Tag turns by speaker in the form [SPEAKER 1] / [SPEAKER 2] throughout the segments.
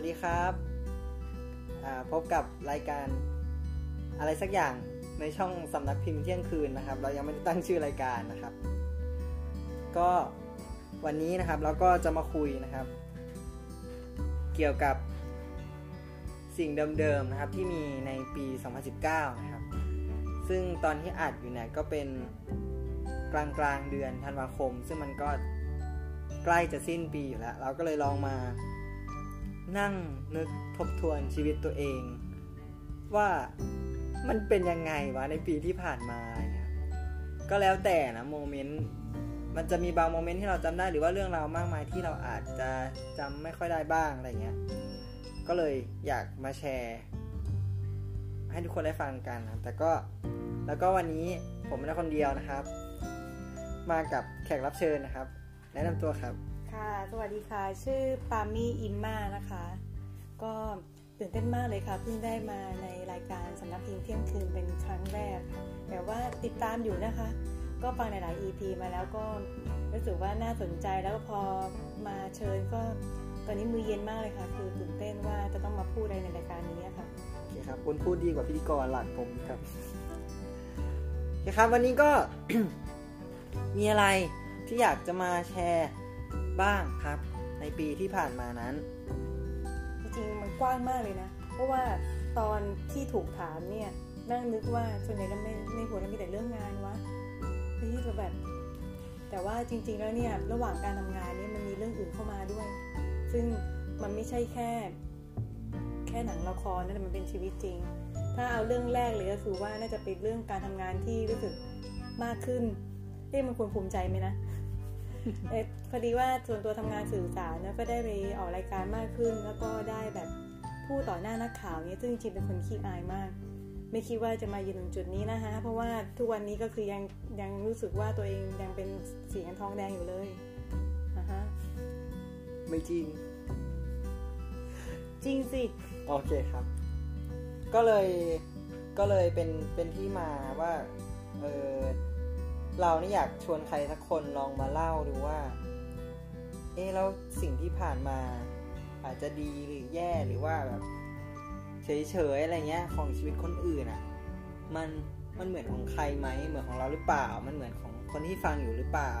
[SPEAKER 1] วัสดีครับพบกับรายการอะไรสักอย่างในช่องสำนักพิมพ์เที่ยงคืนนะครับ เรายังไม่ได้ตั้งชื่อรายการนะครับ ก็วันนี้นะครับเราก็จะมาคุยนะครับ เกี่ยวกับสิ่งเดิมๆนะครับที่มีในปี 2019 นะครับ ซึ่งตอนที่อัดอยู่เนี่ยก็เป็นกลางกลางเดือนธันวาคม ซึ่งมันก็ใกล้จะสิ้นปีอยู่แล้ว เราก็เลยลองมา นั่งนึกทบทวนชีวิตตัวเอง ว่ามันเป็นยังไงวะในปีที่ผ่านมาครับก็แล้วแต่นะโมเมนต์มันจะมีบางโมเมนต์ที่เราจำได้หรือว่าเรื่องราวมากมายที่เราอาจจะจำไม่ค่อยได้บ้างอะไรเงี้ย ก็เลยอยากมาแชร์ ให้ทุกคนได้ฟังกันนะแต่ก็แล้วก็วันนี้ผมไม่ได้คนเดียวนะครับ มากับแขกรับเชิญนะครับ แนะนำตัวครับ
[SPEAKER 2] ค่ะ สวัสดีค่ะ ชื่อปามี่อิมมานะคะ ก็ตื่นเต้นมากเลยค่ะ เพิ่งได้มาในรายการสำนักพิมพ์เที่ยงคืนเป็นครั้งแรก แต่ว่าติดตามอยู่นะคะ ก็ฟังหลาย ๆ EP มาแล้วก็รู้สึกว่าน่าสนใจแล้วพอมาเชิญก็ตอนนี้มือเย็นมากเลยค่ะ คือตื่นเต้นว่าจะต้องมาพูดอะไรในรายการนี้ค่ะ
[SPEAKER 1] โอเคครับคุณพูดดีกว่าพิธีกรหลักผมครับโอเคครับ วันนี้ก็มีอะไรที่อยากจะมาแชร์ บ้างครับ ในปีที่ผ่านมานั้น
[SPEAKER 2] จริงๆมันกว้างมากเลยนะ เพราะว่าตอนที่ถูกถามเนี่ยนั่งนึกว่าส่วนใหญ่เราไม่ในหัวเรามีแต่เรื่องงานวะที่จะแบบแต่ว่าจริง ๆ แล้วเนี่ยระหว่างการทำงานเนี่ยมันมีเรื่องอื่นเข้ามาด้วย ซึ่งมันไม่ใช่แค่ แค่หนังละครนั่มันเป็นชีวิตจริง ถ้าเอาเรื่องแรกเลยก็คือว่าน่าจะเป็นเรื่องการทำงานที่รู้สึกมากขึ้นเอ๊ะมันควรภูมิใจไหมนะ เอพอดีว่าส่วนตัวทำงานสื่อสารนะก็ได้ไปออกรายการมากขึ้น แล้วก็ได้แบบพูดต่อหน้านักข่าวเนี่ยซึ่งจริงเป็นคนขี้อายมาก ไม่คิดว่าจะมายืนตรงจุดนี้นะฮะเพราะว่าทุกวันนี้ก็คือยังยังรู้สึกว่าตัวเองยังเป็นสีทองแดงอยู่เลยนะฮะ
[SPEAKER 1] ไม่จริง
[SPEAKER 2] จริงสิ
[SPEAKER 1] โอเคครับ ก็เลยก็เลยเป็นเป็นที่มาว่าเออ เรานี่อยากชวนใครสักคนลองมาเล่าดูว่า เอ๊แล้วสิ่งที่ผ่านมา อาจจะดีหรือแย่หรือว่าแบบเฉยๆอะไรเงี้ย ของชีวิตคนอื่นอะ่ะ มันมันเหมือนของใครไหมเหมือนของเราหรือเปล่า มันเหมือนของคนที่ฟังอยู่หรือเปล่า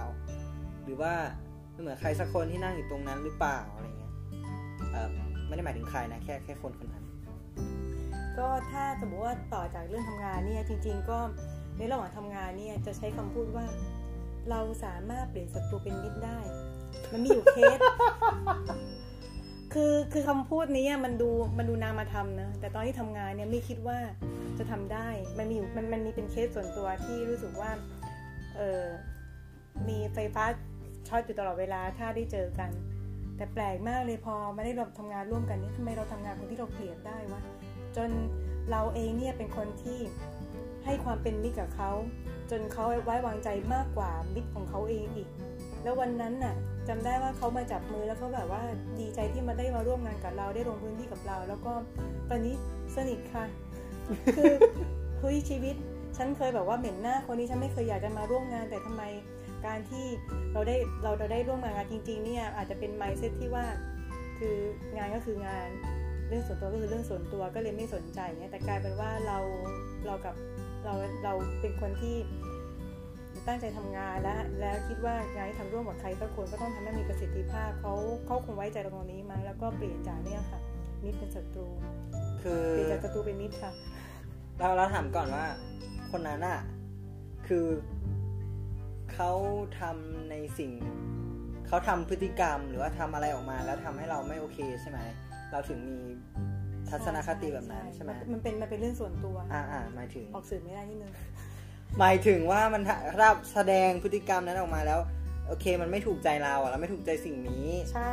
[SPEAKER 1] หรือว่ามันเหมือนใครสักคนที่นั่งอยู่ตรงนั้นหรือเปล่าอะไรเงี้ยเออไม่ได้หมายถึงใครนะแค่แค่คนคนนั้น
[SPEAKER 2] ก็ถ้าสมมติว่าต่อจากเรื่องทำงานเนี่ยจริง ๆ ก็ ในระหว่างทำงานเนี่ยจะใช้คำพูดว่า เราสามารถเปลี่ยนศัตรูเป็นมิตรได้ มันมีอยู่เคส คือคือคำพูดนี้มันดูมันดูนามาทำนะ แต่ตอนที่ทำงานเนี่ยไม่คิดว่าจะทำได้ มันมีอยู่มันมันมีเป็นเคสส่วนตัวที่รู้สึกว่า เออมีไฟฟ้าช็อตอยู่ตลอดเวลาถ้าได้เจอกัน แต่แปลกมากเลยพอมาได้เราทำงานร่วมกันนี่ทำไมเราทำงานคนที่เราเกลียดได้วะจนเราเองเนี่ยเป็นคนที่ ให้ความเป็นมิตรกับเขา จนเขาไว้วางใจมากกว่ามิตรของเขาเองอีก แล้ววันนั้นน่ะจำได้ว่าเขามาจับมือแล้วเขาแบบว่าดีใจที่มาได้มาร่วมงานกับเราได้ลงพื้นที่กับเรา แล้วก็ตอนนี้สนิทค่ะ คือเฮ้ยชีวิต ฉันเคยแบบว่าเหม็นหน้าคนนี้ฉันไม่เคยอยากจะมาร่วมงานแต่ทำไมการที่เราได้เราเราได้ร่วมงานกันจริง ๆ เนี่ยอาจจะเป็นไมซ์เซตที่ว่า คืองานก็คืองานเรื่องส่วนตัวก็คือเรื่องส่วนตัวก็เลยไม่สนใจเนี่ยแต่กลายเป็นว่าเราเรากับ เราเราเป็นคนที่ตั้งใจทำงานและแล้วคิดว่างานที่ทำร่วมกับใครสักคนก็ต้องทำให้มีประสิทธิภาพเขาเขาคงไว้ใจตรงนี้มาแล้วก็เปลี่ยนจากเนี่ยค่ะมิตรเป็นศัตรู
[SPEAKER 1] คือ
[SPEAKER 2] เปลี่ยนจากศัตรูเป็นมิตรค่ะ
[SPEAKER 1] เราเราถามก่อนว่า คนนั้นอะคือเขาทำในสิ่งเขาทำพฤติกรรมหรือว่าทำอะไรออกมาแล้วทำให้เราไม่โอเคใช่ไหมเราถึงมี ทัศนคติแบบนั้นใช่ไหม
[SPEAKER 2] มันเป็นมันเป็นเรื่องส่วนตัว
[SPEAKER 1] อ่าอ่าหมายถึง
[SPEAKER 2] ออกสื่อไม่ได้นิดนึง
[SPEAKER 1] หมายถึงว่ามันถ้าแสดงพฤติกรรมนั้นออกมาแล้ว โอเค มันไม่ถูกใจเราอะเราไม่ถูกใจสิ่งนี้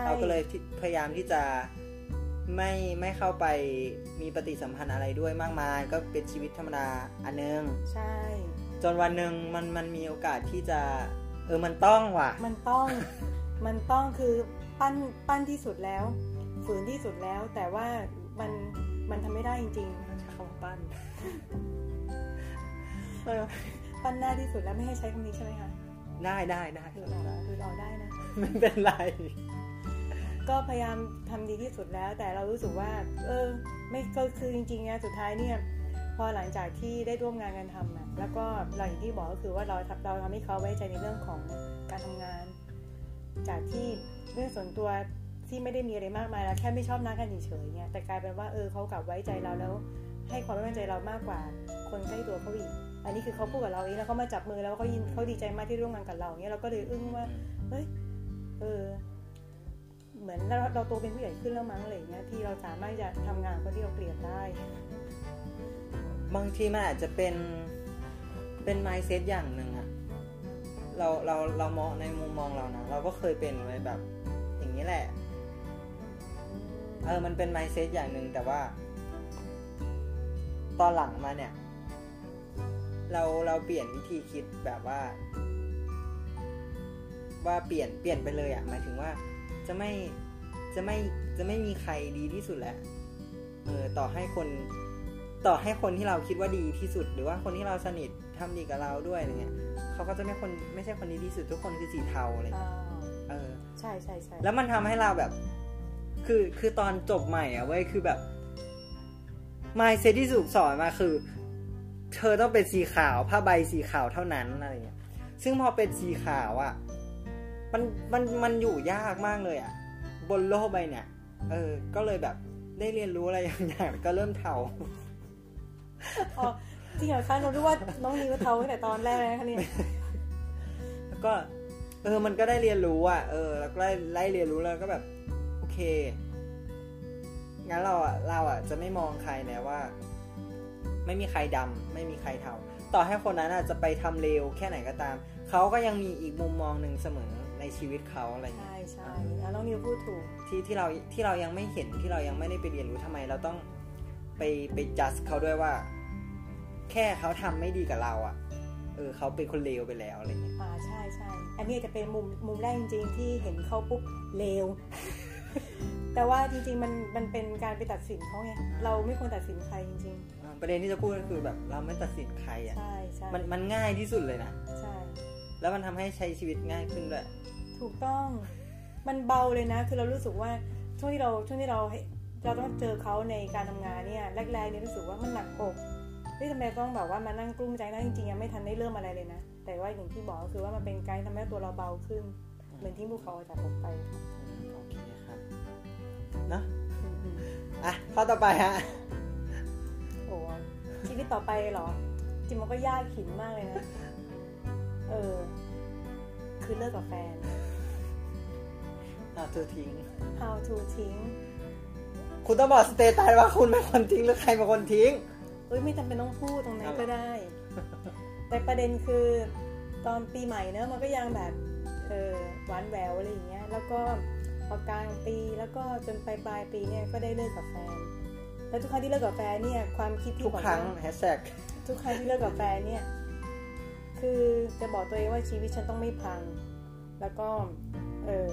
[SPEAKER 1] เราก็เลยพยายามที่จะไม่ไม่เข้าไปมีปฏิสัมพันธ์อะไรด้วยมากมาย ก็เป็นชีวิตธรรมดาอันนึง
[SPEAKER 2] ใช่
[SPEAKER 1] จนวันหนึ่งมันมันมีโอกาสที่จะ เออมันต้องว่ะ
[SPEAKER 2] มันต้อง มันต้องคือปั้นปั้นที่สุดแล้ว ฝืนที่สุดแล้วแต่ว่า มันมันทำไม่ได้จริงๆมัน
[SPEAKER 1] คำปั้น
[SPEAKER 2] ปั้นหน้าที่สุดแล้วไม่ให้ใช้คำนี้ใช่ไหมคะ
[SPEAKER 1] ได้ได้ได้
[SPEAKER 2] คือเราคือเราได้นะ
[SPEAKER 1] ไม่เป็นไร
[SPEAKER 2] คก็พยายามทำดีที่สุดแล้ว แต่เรารู้สึกว่า เออ ไม่ก็คือจริงๆนะสุดท้ายเนี่ย พอหลังจากที่ได้ร่วมงานกันทำอะแล้วก็เราอย่างที่บอกก็คือว่าเราทำเราทำให้เขาไว้ใจในเรื่องของการทำงาน จากที่เรื่องส่วนตัว ที่ไม่ได้มีอะไรมากมายแล้วแค่ไม่ชอบนักกันเฉยๆเนี่ยแต่กลายเป็นว่าเออเขากลับไว้ใจเราแล้ว ให้ความไว้วางใจเรามากกว่าคนใกล้ตัวเขาอีกอันนี้คือเขาพูดกับเราเองแล้วเขามาจับมือแล้วเขายินเขาดีใจมากที่ร่วมงานกับเราเนี่ยเราก็เลยอึ้งว่าเฮ้ยเออเหมือนเราเราโตเป็นผู้ใหญ่ขึ้นแล้วมั้งอะไรอย่างเงี้ยที่เราสามารถจะทำงานคนที่เราเกลียดได้
[SPEAKER 1] บางทีมันอาจจะเป็นเป็น mindset อย่างหนึ่งอะเราเราเรามองในมุมมองเรานะเราก็เคยเป็นไว้แบบ อย่างนี้แหละ เออมันเป็น mindset อย่างหนึ่งแต่ว่า ตอนหลังมาเนี่ย เราเราเปลี่ยนวิธีคิดแบบว่า ว่าเปลี่ยนเปลี่ยนไปเลยอะ่ะหมายถึงว่าจะไม่จะไม่จะไม่มีใครดีที่สุดแล้วเออต่อให้คนต่อให้คนที่เราคิดว่าดีที่สุด หรือว่าคนที่เราสนิททำดีกับเราด้วยอะไรเงี้ยเขาก็จะไม่คนไม่ใช่คนดีที่สุดทุกคนคือสีเทาอะไรเงี้ยเออ
[SPEAKER 2] ใช่ใช่ใช่
[SPEAKER 1] แล้วมันทำให้เราแบบ คือคือตอนจบใหม่อะเว้ยคือแบบมายเซตที่สุกสอนมาคือ เธอต้องเป็นสีขาวผ้าใบสีขาวเท่านั้นอะไรเงี้ย ซึ่งพอเป็นสีขาวอะมันมันมันอยู่ยากมากเลยอะบนโลกใบเนี่ย เออ ก็เลยแบบได้เรียนรู้อะไรอย่างอย่างก็เริ่มเทา
[SPEAKER 2] อ๋อจริงเหรอคะเรารู้ว่าน้องนิวเทาตั้งแต่ตอนแรกเลยนะคะเนี่ย
[SPEAKER 1] แล้วก็ เออ มันก็ได้เรียนรู้อะเออ แล้วก็ได้ไล่เรียนรู้แล้วก็แบบโอ เคงั้นเราอะเราอะจะไม่มองใครแล้วว่า ไม่มีใครดำไม่มีใครเทาต่อให้คนนั้นอะจะไปทำเลวแค่ไหนก็ตาม เขาก็ยังมีอีกมุมมองหนึ่งเสมอในชีวิตเขาอะไรเงี้
[SPEAKER 2] ใช่
[SPEAKER 1] ย
[SPEAKER 2] ใช่แล้วน้องนิวพูดถูก
[SPEAKER 1] ที่ที่เราที่เรายังไม่เห็นที่เรายังไม่ได้ไปเรียนรู้ทำไม เราต้องไปไปจัดเขาด้วยว่า แค่เขาทำไม่ดีกับเราอะเออเขาเป็นคนเลวไปแล้วอะไรเงี้ย
[SPEAKER 2] อ่าใช่ใช่อันนี้จะเป็นมุมมุมแรกจริงๆที่เห็นเขาปุ๊บเลว แต่ว่าจริง ๆ มันมันเป็นการไปตัดสินเขาไงเราไม่ควรตัดสินใครจริง
[SPEAKER 1] อ่าประเด็นที่จะพูดก็คือแบบเราไม่ตัดสินใคร
[SPEAKER 2] ๆ
[SPEAKER 1] อะ
[SPEAKER 2] ใช่ใช่
[SPEAKER 1] มันมันง่ายที่สุดเลยนะ
[SPEAKER 2] ใช่
[SPEAKER 1] แล้วมันทำให้ใช้ชีวิตง่ายขึ้นด้วย
[SPEAKER 2] ถูกต้องมันเบาเลยนะ คือเรารู้สึกว่าช่วงที่เราช่วงที่เราเราต้องเจอเขาในการทำงานเนี่ยแรกๆเนี่ยรู้สึกว่ามันหนักอกเฮ้ยทำไมต้องแบบว่ามานั่งกลุ้มใจนะจริงๆยังไม่ทันได้เริ่มอะไรเลยนะ แต่ว่าอย่างที่บอกก็คือว่ามันเป็นการทำให้ตัวเราเบาขึ้น เหมือนที่ภูเขาจากอกไป
[SPEAKER 1] โอเคครับ เนอะอะข้อต่อไปฮะ
[SPEAKER 2] โอ้ชีวิตต่อไปเหรอ จริงมันก็ยากหินมากเลยนะ เออ คือเลิกกับแฟน
[SPEAKER 1] อะเธอทิ้ง
[SPEAKER 2] how to ทิ้ง
[SPEAKER 1] คุณต้องบอก status ว่าคุณเป็นคนทิ้งหรือใครเป็นคนทิ้ง
[SPEAKER 2] เอ้ยไม่จำเป็นต้องพูดตรงนั้น
[SPEAKER 1] เอาเหรอ
[SPEAKER 2] ก็ได้ แต่ประเด็นคือตอนปีใหม่เนอะมันก็ยังแบบ เออหวานแหววอะไรอย่างเงี้ย แล้วก็ พอกลางปีแล้วก็จนปลายปลายปีเนี่ยก็ได้เลิกกับแฟน แล้วทุกครั้งที่เลิกกับแฟนเนี่ยความคิดที่
[SPEAKER 1] ทุก
[SPEAKER 2] บอก
[SPEAKER 1] ครั้ง
[SPEAKER 2] ว่า
[SPEAKER 1] แฮชแท็ก
[SPEAKER 2] ทุกครั้งที่เลิกกับแฟนเนี่ยคือจะบอกตัวเองว่าชีวิตฉันต้องไม่พัง แล้วก็เออ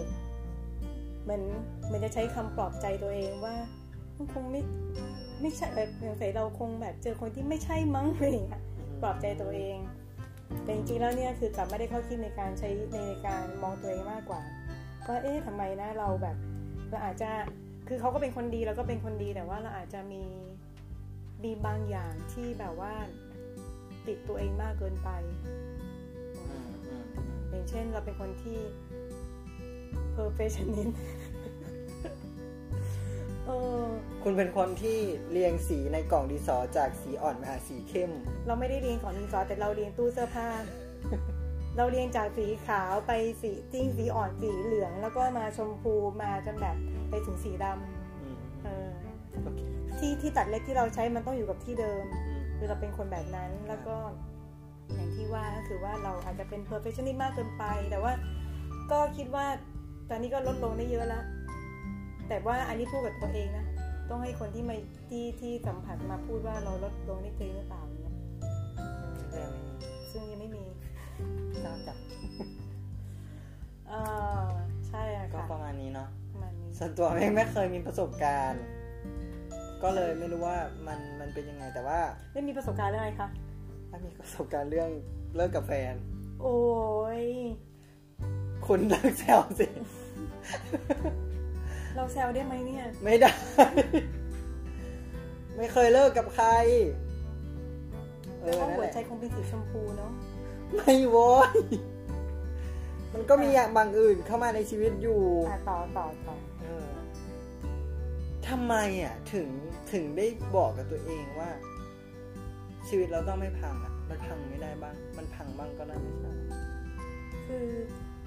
[SPEAKER 2] เหมือนเหมันจะใช้คำปลอบใจตัวเองว่ามันคงไม่ไม่ใช่แบบสงสัยเราคงแบบเจอคนที่ไม่ใช่มั้งอะไรอย่างเงี้ยปลอบใจตัวเอง แต่จริงๆแล้วเนี่ยคือกลับไม่ได้เข้าคิดในการใช้ในการมองตัวเองมากกว่า ว่าเอ๊ะทำไมนะเราแบบเราอาจจะคือเขาก็เป็นคนดีแล้วก็เป็นคนดีแต่ว่าเราอาจจะมีมีบางอย่างที่แบบว่าติดตัวเองมากเกินไปอย่างเช่นเราเป็นคนที่ perfectionist เออ
[SPEAKER 1] คุณเป็นคนที่เรียงสีในกล่องดินสอจากสีอ่อนมาหาสีเข้ม
[SPEAKER 2] เราไม่ได้เรียงของดินสอแต่เราเรียงตู้เสื้อผ้า เราเรียงจากสีขาวไปสีจริงสีอ่อนสีเหลือง แล้วก็มาชมพูมาจนแบบไปถึงสีดำเออ
[SPEAKER 1] โอเค
[SPEAKER 2] ที่ที่ตัดเล็บที่เราใช้มันต้องอยู่กับที่เดิม
[SPEAKER 1] อืม
[SPEAKER 2] คือเราเป็นคนแบบนั้นแล้วก็อย่างที่ว่าก็คือว่าเราอาจจะเป็น perfectionist มากเกินไป แต่ว่าก็คิดว่าตอนนี้ก็ลดลงได้เยอะแล้ว แต่ว่าอันนี้พูดกับตัวเองนะ ต้องให้คนที่มาที่ที่สัมผัสมาพูดว่าเราลดลงได้จริงหรือเปล่าเนี่ย
[SPEAKER 1] จาก
[SPEAKER 2] เออใช่อะ
[SPEAKER 1] ก็
[SPEAKER 2] ค่ะ
[SPEAKER 1] ประมาณนี้เนาะ
[SPEAKER 2] ประมาณนี้
[SPEAKER 1] ส่วนตัวไม่ไม่เคยมีประสบการณ์ ก็เลยไม่รู้ว่ามันมันเป็นยังไงแต่ว่า
[SPEAKER 2] ไม่มีประสบการณ์เรื่องอะไรคะ
[SPEAKER 1] ถ้ามีประสบการณ์เรื่องเลิกกับแฟน
[SPEAKER 2] โอ้ย
[SPEAKER 1] คุณเลิกแซวสิ
[SPEAKER 2] เราแซวได้ไหมเนี่ย
[SPEAKER 1] ไม่ได้ ไม่เคยเลิกกับใคร เอ
[SPEAKER 2] แต่
[SPEAKER 1] อ
[SPEAKER 2] ว่า
[SPEAKER 1] นั่น
[SPEAKER 2] หั
[SPEAKER 1] แห
[SPEAKER 2] ว
[SPEAKER 1] ละ
[SPEAKER 2] ใจคงเป็นสีชมพูเนาะ
[SPEAKER 1] ไม่โว้ยมันก็มีอย่างบางอื่นเข้ามาในชีวิตอยู่
[SPEAKER 2] อะต่อต่อต่อ
[SPEAKER 1] เออทำไมอะ ถึงถึงได้บอกกับตัวเองว่า ชีวิตเราต้องไม่พังอะ มันพังไม่ได้บ้าง มันพังบ้างก็ได้ไม่ใช่เหรอ
[SPEAKER 2] คือ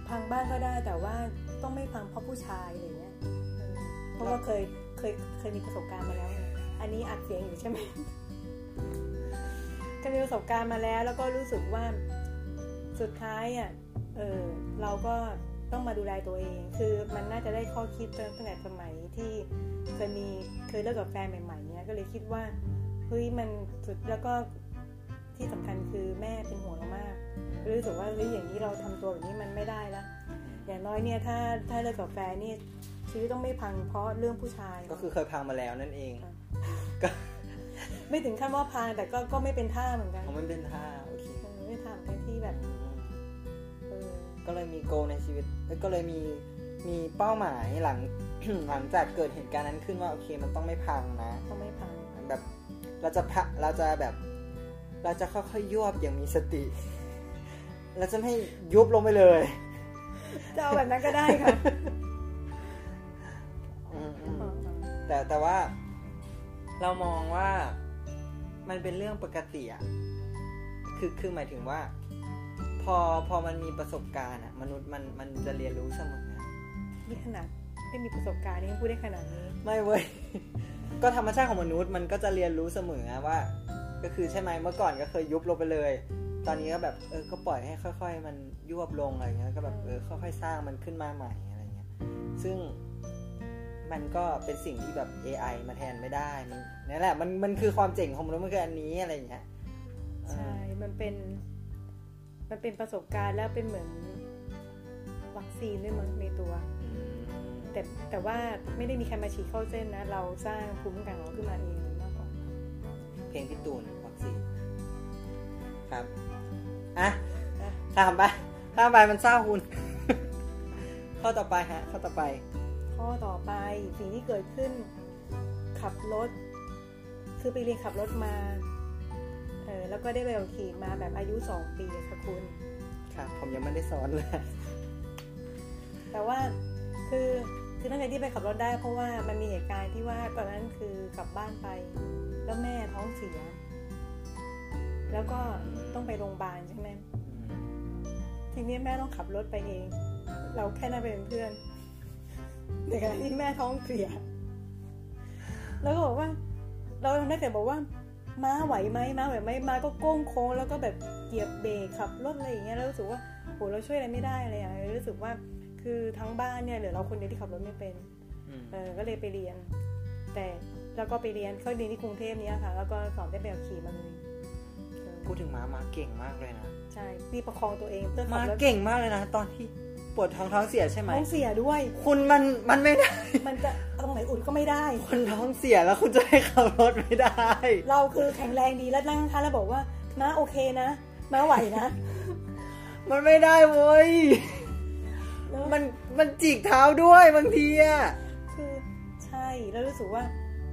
[SPEAKER 2] พังบ้านก็ได้แต่ว่าต้องไม่พังเพราะผู้ชายอะไรเงี้ยเออเพราะว่าเคยเคยเคยมีประสบการณ์มาแล้วไงอันนี้อัดเสียงอยู่ใช่ไหมก็มีประสบการณ์มาแล้ว แล้วก็รู้สึกว่า สุดท้ายอะเออเราก็ต้องมาดูแลตัวเอง คือมันน่าจะได้ข้อคิดตั้งแต่สมัยที่เคยมีเคยเลิกกับแฟนใหม่ๆเนี้ยก็เลยคิดว่าเฮ้ยมันสุดแล้วก็ที่สำคัญคือแม่เป็นห่วงเรามากรู้สึกว่าเฮ้ยอย่างนี้เราทำตัวแบบนี้มันไม่ได้ละอย่างน้อยเนี่ยถ้าถ้าเลิกกับแฟนนี่ชีวิตต้องไม่พังเพราะเรื่องผู้ชาย
[SPEAKER 1] ก็คือเคยพังมาแล้วนั่นเอง
[SPEAKER 2] ค่ะ
[SPEAKER 1] ก็
[SPEAKER 2] ไม่ถึงขั้นว่าพังแต่ก็ก็ไม่เป็นท่าเหมือนกัน
[SPEAKER 1] เพราะมันเป็นท่าโอเค
[SPEAKER 2] เออไม่ทำกันที่แบบเออ
[SPEAKER 1] ก็เลยมีโกลในชีวิตเอ้ยก็เลยมีมีเป้าหมายหลังหลังจากเกิดเหตุการณ์นั้นขึ้นว่าโอเคมันต้องไม่พังนะ
[SPEAKER 2] ต้องไม่พัง
[SPEAKER 1] แบบเราจะพะเราจะแบบ เราจะค่อยๆยวบอย่างมีสติ เราจะไม่ยุบลงไปเลย
[SPEAKER 2] จะเอาแบบนั้นก็ได้ค่ะ
[SPEAKER 1] อืมอืมแต่แต่ว่า เรามองว่ามันเป็นเรื่องปกติอะคือคือหมายถึงว่า พอพอมันมีประสบการณ์อะมนุษย์มันมันจะเรียนรู้เสมอ
[SPEAKER 2] นี่ขนาดไม่มีประสบการณ์นี่ยังพูดได้ขนาดนี้
[SPEAKER 1] ไม่เว้ย ก็ธรรมชาติของมนุษย์มันก็จะเรียนรู้เสมอว่า ก็คือใช่ไหมเมื่อก่อนก็เคยยุบลงไปเลย ตอนนี้ก็แบบเออก็ปล่อยให้ค่อย ๆ มันยวบลงอะไรเงี้ยก็แบบเออค่อยๆสร้างมันขึ้นมาใหม่อะไรเงี้ย ซึ่งมันก็เป็นสิ่งที่แบบ AI มาแทนไม่ได้มันนั่นแหละมันมันคือความเจ๋งของมนุษย์มันคืออันนี้อะไรเงี้ย
[SPEAKER 2] ใช่ มันเป็น มันเป็นประสบการณ์แล้วเป็นเหมือนวัคซีนด้วยมั้งในตัว
[SPEAKER 1] อืม
[SPEAKER 2] แต่แต่ว่าไม่ได้มีใครมาฉีดเข้าเส้นนะ เราสร้างภูมิคุ้มกันของเราขึ้นมาเองมากกว่า
[SPEAKER 1] เพลงพี่ตูนวัคซีนครับอะ
[SPEAKER 2] อะ
[SPEAKER 1] ข้ามไปข้ามไปมันเศร้าคุณ ข้อต่อไปฮะ ข้อต่อไป
[SPEAKER 2] ข้อต่อไปสิ่งที่เกิดขึ้นขับรถ คือไปเรียนขับรถมา เออแล้วก็ได้ใบขับขี่มาแบบอายุสองปีค่ะคุณ
[SPEAKER 1] ครับผมยังไม่ได้สอนเลย
[SPEAKER 2] แต่ว่าคือคือตั้งใจที่ไปขับรถได้ เพราะว่ามันมีเหตุการณ์ที่ว่าตอนนั้นคือกลับบ้านไป แล้วแม่ท้องเสีย แล้วก็ต้องไปโรงพยาบาลใช่ไหมทีนี้แม่ต้องขับรถไปเอง เราแค่นั่งไปเป็นเพื่อนในขณะที่แม่ท้องเสีย แล้วก็บอกว่า เราทำได้แต่บอกว่า ม้าไหวไหมม้าไหวไหมม้าก็โก้งโค้งแล้วก็แบบเหยียบเบรกขับรถอะไรอย่างเงี้ยแล้วรู้สึกว่าโหเราช่วยอะไรไม่ได้เลยอะรู้สึกว่าคือทั้งบ้านเนี่ยเหลือเราคนเดียวที่ขับรถไม่เป็น
[SPEAKER 1] อืม
[SPEAKER 2] เออก็เลยไปเรียน แต่แล้วก็ไปเรียนเข้าเรียนที่กรุงเทพเนี้ยค่ะ แล้วก็สอบได้แบบขี่มาเลยเออ
[SPEAKER 1] พูดถึงม้าม้าเก่งมากเลยนะ
[SPEAKER 2] ใช่พี่ประคองตัวเองเพื่อขั
[SPEAKER 1] ม้า
[SPEAKER 2] บรถ
[SPEAKER 1] เก่งมากเลยนะตอนที่ปวดท้องท้องเสียใช่ไหม
[SPEAKER 2] ท้องเสียด้วย
[SPEAKER 1] คุณมันมันไม่ได้
[SPEAKER 2] มันจะ ตรงไหนอุ่นก็ไม่ได้
[SPEAKER 1] คนท้องเสียแล้วคุณจะให้ขับรถไม่ได้
[SPEAKER 2] เราคือแข็งแรงดีแล้วนั่งท่านแล้วบอกว่าม้าโอเคนะม้าไหวนะ
[SPEAKER 1] มันไม่ได้เว้ย
[SPEAKER 2] แล้ว
[SPEAKER 1] มันมันจิกเท้าด้วยบางทีอะ
[SPEAKER 2] คือใช่แล้วรู้สึกว่า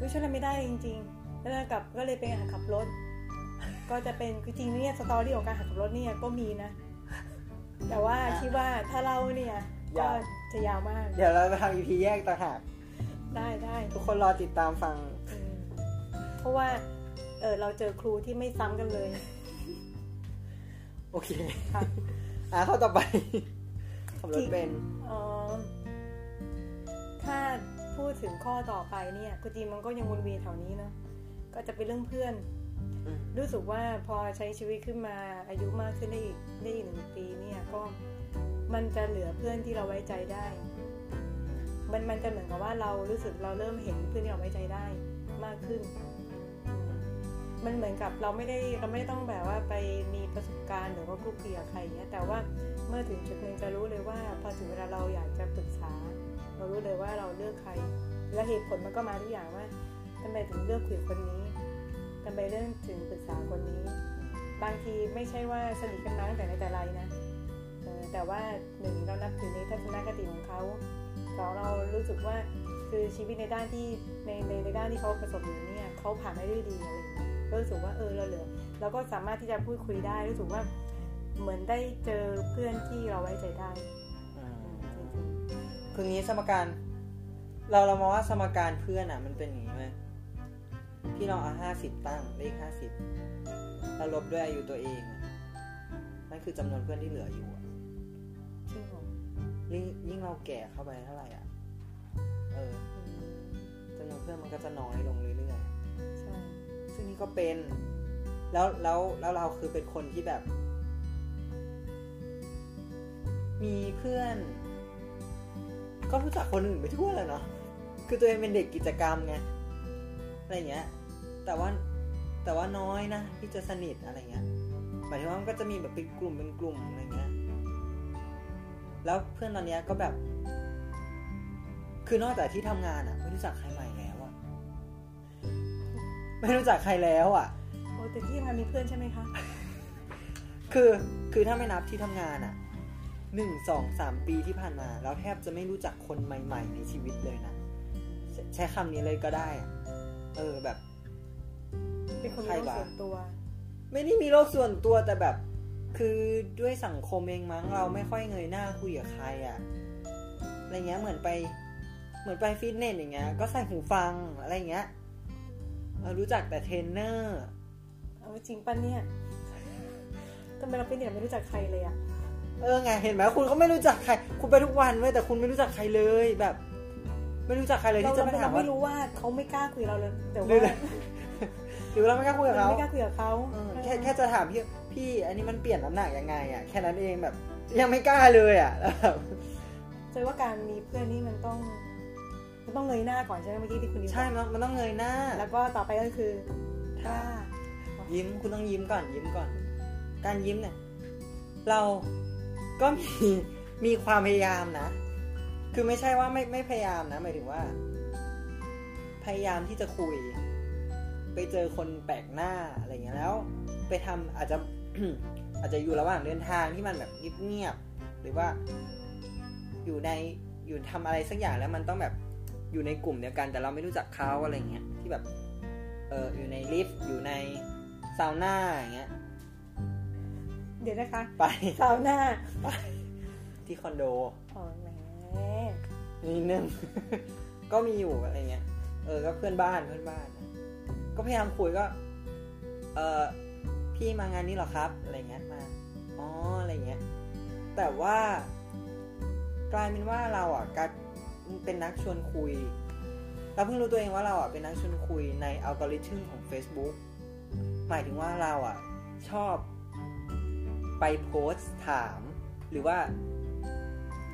[SPEAKER 2] วิช่วยอะไรไม่ได้จริง ๆ แล้วกลับก็เลยเป็นการขับรถ ก็จะเป็นคือจริงๆเนี่ยสตอรี่ของการขับรถเนี่ยก็มีนะ แต่ว่าคิดว่าถ้าเล่าเนี่ยก็จะยาวมาก
[SPEAKER 1] เดี๋ยวเราไปทำอีพีแยกต่างหาก
[SPEAKER 2] ได้ได้
[SPEAKER 1] ทุกคนรอติดตามฟัง
[SPEAKER 2] อืมเพราะว่า เออเราเจอครูที่ไม่ซ้ำกันเลย
[SPEAKER 1] โอเค
[SPEAKER 2] ค่ะ
[SPEAKER 1] อะข้อต่อไปขับรถเป็น
[SPEAKER 2] เอ่อถ้าพูดถึงข้อต่อไปเนี่ยก็จริงมันก็ยังวนเวียนแถวนี้เนอะก็จะเป็นเรื่องเพื่อน
[SPEAKER 1] อืม
[SPEAKER 2] รู้สึกว่าพอใช้ชีวิตขึ้นมาอายุมากขึ้นได้อีกได้อีกหนึ่งปีเนี่ยก็มันจะเหลือเพื่อนที่เราไว้ใจได้ มันมันจะเหมือนกับว่าเรารู้สึกเราเริ่มเห็นเพื่อนที่เราไว้ใจได้มากขึ้น มันเหมือนกับเราไม่ได้เราไม่ต้องแบบว่าไปมีประสบการณ์หรือว่าคลุกคีกับใครเนี้ยแต่ว่าเมื่อถึงจุดหนึ่งจะรู้เลยว่า พอถึงเวลาเราอยากจะปรึกษา เรารู้เลยว่าเราเลือกใคร และเหตุผลมันก็มาทุกอย่างว่าทำไมถึงเลือกคุยกับคนนี้ทำไมเรื่องถึงปรึกษาคนนี้ บางทีไม่ใช่ว่าสนิทกันมาตั้งแต่ในแต่ไรนะแต่ว่าหนึ่งเรานับถือในทัศนคติของเขา สองเรารู้สึกว่าคือชีวิตในด้านที่ในในในด้านที่เขาประสบอยู่เนี่ยเขาผ่านได้ด้วยดีอะไรอย่างเงี้ยก็รู้สึกว่าเออเราเหลือเราก็สามารถที่จะพูดคุยได้รู้สึกว่าเหมือนได้เจอเพื่อนที่เราไว้ใจได้
[SPEAKER 1] อืม
[SPEAKER 2] จริง
[SPEAKER 1] คืองี้สมการ เราเรามองว่าสมการเพื่อนอะ มันเป็นอย่างนี้ไหมพี่ลองเอาห้าสิบตั้งเลขห้าสิบแล้วลบด้วยอายุตัวเองนั่นคือจำนวนเพื่อนที่เหลืออยู่ ยิ่งยิ่งเราแก่เข้าไปเท่าไหร่อะ เออ
[SPEAKER 2] อืม
[SPEAKER 1] จำนวนเพื่อนมันก็จะน้อยลงเรื่อย
[SPEAKER 2] ใช่
[SPEAKER 1] ๆซึ่งนี่ก็เป็น แล้วแล้วแล้วเราคือเป็นคนที่แบบ มีเพื่อน ก็รู้จักคนอื่นไปทั่วเลยเนาะ คือตัวเองเป็นเด็กกิจกรรมไง อะไรเงี้ย แต่ว่าแต่ว่าน้อยนะที่จะสนิทอะไรเงี้ย หมายถึงว่ามันก็จะมีแบบเป็นกลุ่มเป็นกลุ่มอะไรเงี้ย แล้วเพื่อนตอนเนี้ยก็แบบ คือนอกจากที่ทำงานอะไม่รู้จักใครใหม่แล้วอะไม่รู้จักใครแล้วอะ
[SPEAKER 2] โอ้แต่ที่ทำงานมีเพื่อนใช่ไหมคะ
[SPEAKER 1] คือคือถ้าไม่นับที่ทำงานอะหนึ่งสองสามปีที่ผ่านมาเราแทบจะไม่รู้จักคนใหม่ ๆ ในชีวิตเลยนะใช้ใช้คำนี้เลยก็ได้อะเออแบบ
[SPEAKER 2] เป็นคน
[SPEAKER 1] ใคร
[SPEAKER 2] มีโลก
[SPEAKER 1] วะ
[SPEAKER 2] ส่วนตัว
[SPEAKER 1] ไม่ได้มีโลกส่วนตัวแต่แบบ คือด้วยสังคมเองมั้งเราไม่ค่อยเงยหน้าคุยกับใครอะอะไรเงี้ยเหมือนไป เหมือนไปฟิตเนสอย่างเงี้ย ก็ใส่หูฟังอะไรเงี้ยเออรู้จักแต่เทรนเนอร์
[SPEAKER 2] เอาจริงปะเนี่ยทำไมเราเป็นเด็กไม่รู้จักใครเลยอะ
[SPEAKER 1] เออไงเห็นไหมคุณก็ไม่รู้จักใคร คุณไปทุกวันเว้ยแต่คุณไม่รู้จักใครเลยแบบ ไม่รู้จักใครเลย
[SPEAKER 2] เรา
[SPEAKER 1] ที่จะ
[SPEAKER 2] เรา
[SPEAKER 1] ไปถาม
[SPEAKER 2] เรา
[SPEAKER 1] ว่า
[SPEAKER 2] ไม่รู้ว่าเขาไม่กล้าคุยเราเลยแต่
[SPEAKER 1] หรือ
[SPEAKER 2] ว่า
[SPEAKER 1] หรือเราไม่กล้าคุยกับ
[SPEAKER 2] เรา
[SPEAKER 1] เขา
[SPEAKER 2] ไม่กล้าคุยกับเขา
[SPEAKER 1] เออแค่แค่จะถามพี่ พี่อันนี้มันเปลี่ยนน้ำหนักยังไงอะแค่นั้นเองแบบยังไม่กล้าเลยอะแล้วแบบ
[SPEAKER 2] ใจว่าการมีเพื่อนนี่มันต้อง มันต้องเงยหน้าก่อนใช่ไหมเมื่อกี้ที่คุณดิว
[SPEAKER 1] ใช่มันมันต้องเงยหน้า
[SPEAKER 2] แล้วก็ต่อไปก็คือกล้า
[SPEAKER 1] ยิ้มคุณต้องยิ้มก่อนยิ้มก่อน การยิ้มเนี่ย เราก็มีมีความพยายามนะ คือไม่ใช่ว่าไม่ไม่พยายามนะหมายถึงว่า พยายามที่จะคุย ไปเจอคนแปลกหน้าอะไรเงี้ยแล้ว ไปทำอาจจะ อาจจะอยู่ระหว่างเดินทางที่มันแบบเงียบๆหรือว่าอยู่ในอยู่ทำอะไรสักอย่างแล้วมันต้องแบบอยู่ในกลุ่มเดียวกัน แต่เราไม่รู้จักเขาอะไรเงี้ยที่แบบเอออยู่ในลิฟต์อยู่ในซาวน่าอย่างเงี้ย
[SPEAKER 2] เดี๋ยวนะคะ
[SPEAKER 1] ไป
[SPEAKER 2] สาวหน้า
[SPEAKER 1] ไปที่คอนโด
[SPEAKER 2] อ๋อแหม
[SPEAKER 1] นิดนึงก็มีอยู่อะไรเงี้ยเออก็เพื่อนบ้านเพื่อนบ้านนะก็พยายามคุยก็ เออ พี่มางานนี้เหรอครับอะไรเงี้ยมาอ๋ออะไรเงี้ยแต่ว่ากลายเป็นว่าเราอะกลายเป็นนักชวนคุย เราเพิ่งรู้ตัวเองว่าเราอะเป็นนักชวนคุยในอัลกอริทึมของ Facebook หมายถึงว่าเราอะชอบไปโพสต์ถาม หรือว่า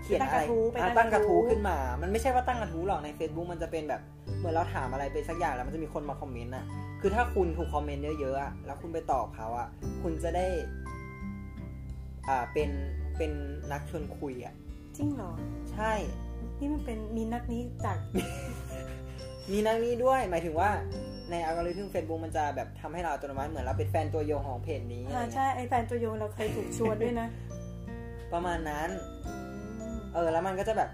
[SPEAKER 1] เขียนอะไร
[SPEAKER 2] ตั้งกระทู้ไป
[SPEAKER 1] อะ
[SPEAKER 2] ตั้
[SPEAKER 1] ตั้
[SPEAKER 2] ง
[SPEAKER 1] ง
[SPEAKER 2] ก
[SPEAKER 1] ก
[SPEAKER 2] ระ
[SPEAKER 1] ระ
[SPEAKER 2] ทู้
[SPEAKER 1] ทู้ขึ้นมา มันไม่ใช่ว่าตั้งกระทู้หรอกใน Facebook มันจะเป็นแบบ เหมือนเราถามอะไรไปสักอย่างแล้วมันจะมีคนมาคอมเมนต์อะ คือถ้าคุณถูกคอมเมนต์เยอะๆอะแล้วคุณไปตอบเขาอะคุณจะได้ อ่าเป็นเป็นนักชวนคุยอะ
[SPEAKER 2] จริงเหรอ
[SPEAKER 1] ใช่
[SPEAKER 2] นี่มันเป็นมีนักนี้จาก
[SPEAKER 1] มีนักนี้ด้วย หมายถึงว่าในอัลกอริทึม Facebook มันจะแบบทำให้เราอัตโนมัติเหมือนเราเป็นแฟนตัวยงของเพจนี้อะไร
[SPEAKER 2] อ่า
[SPEAKER 1] เงี้ย
[SPEAKER 2] ใช่ไอแฟนตัวยงเราเคยถูกชวนด้วยนะ
[SPEAKER 1] ประมาณนั้น
[SPEAKER 2] อืม
[SPEAKER 1] เออ แล้วมันก็จะแบบ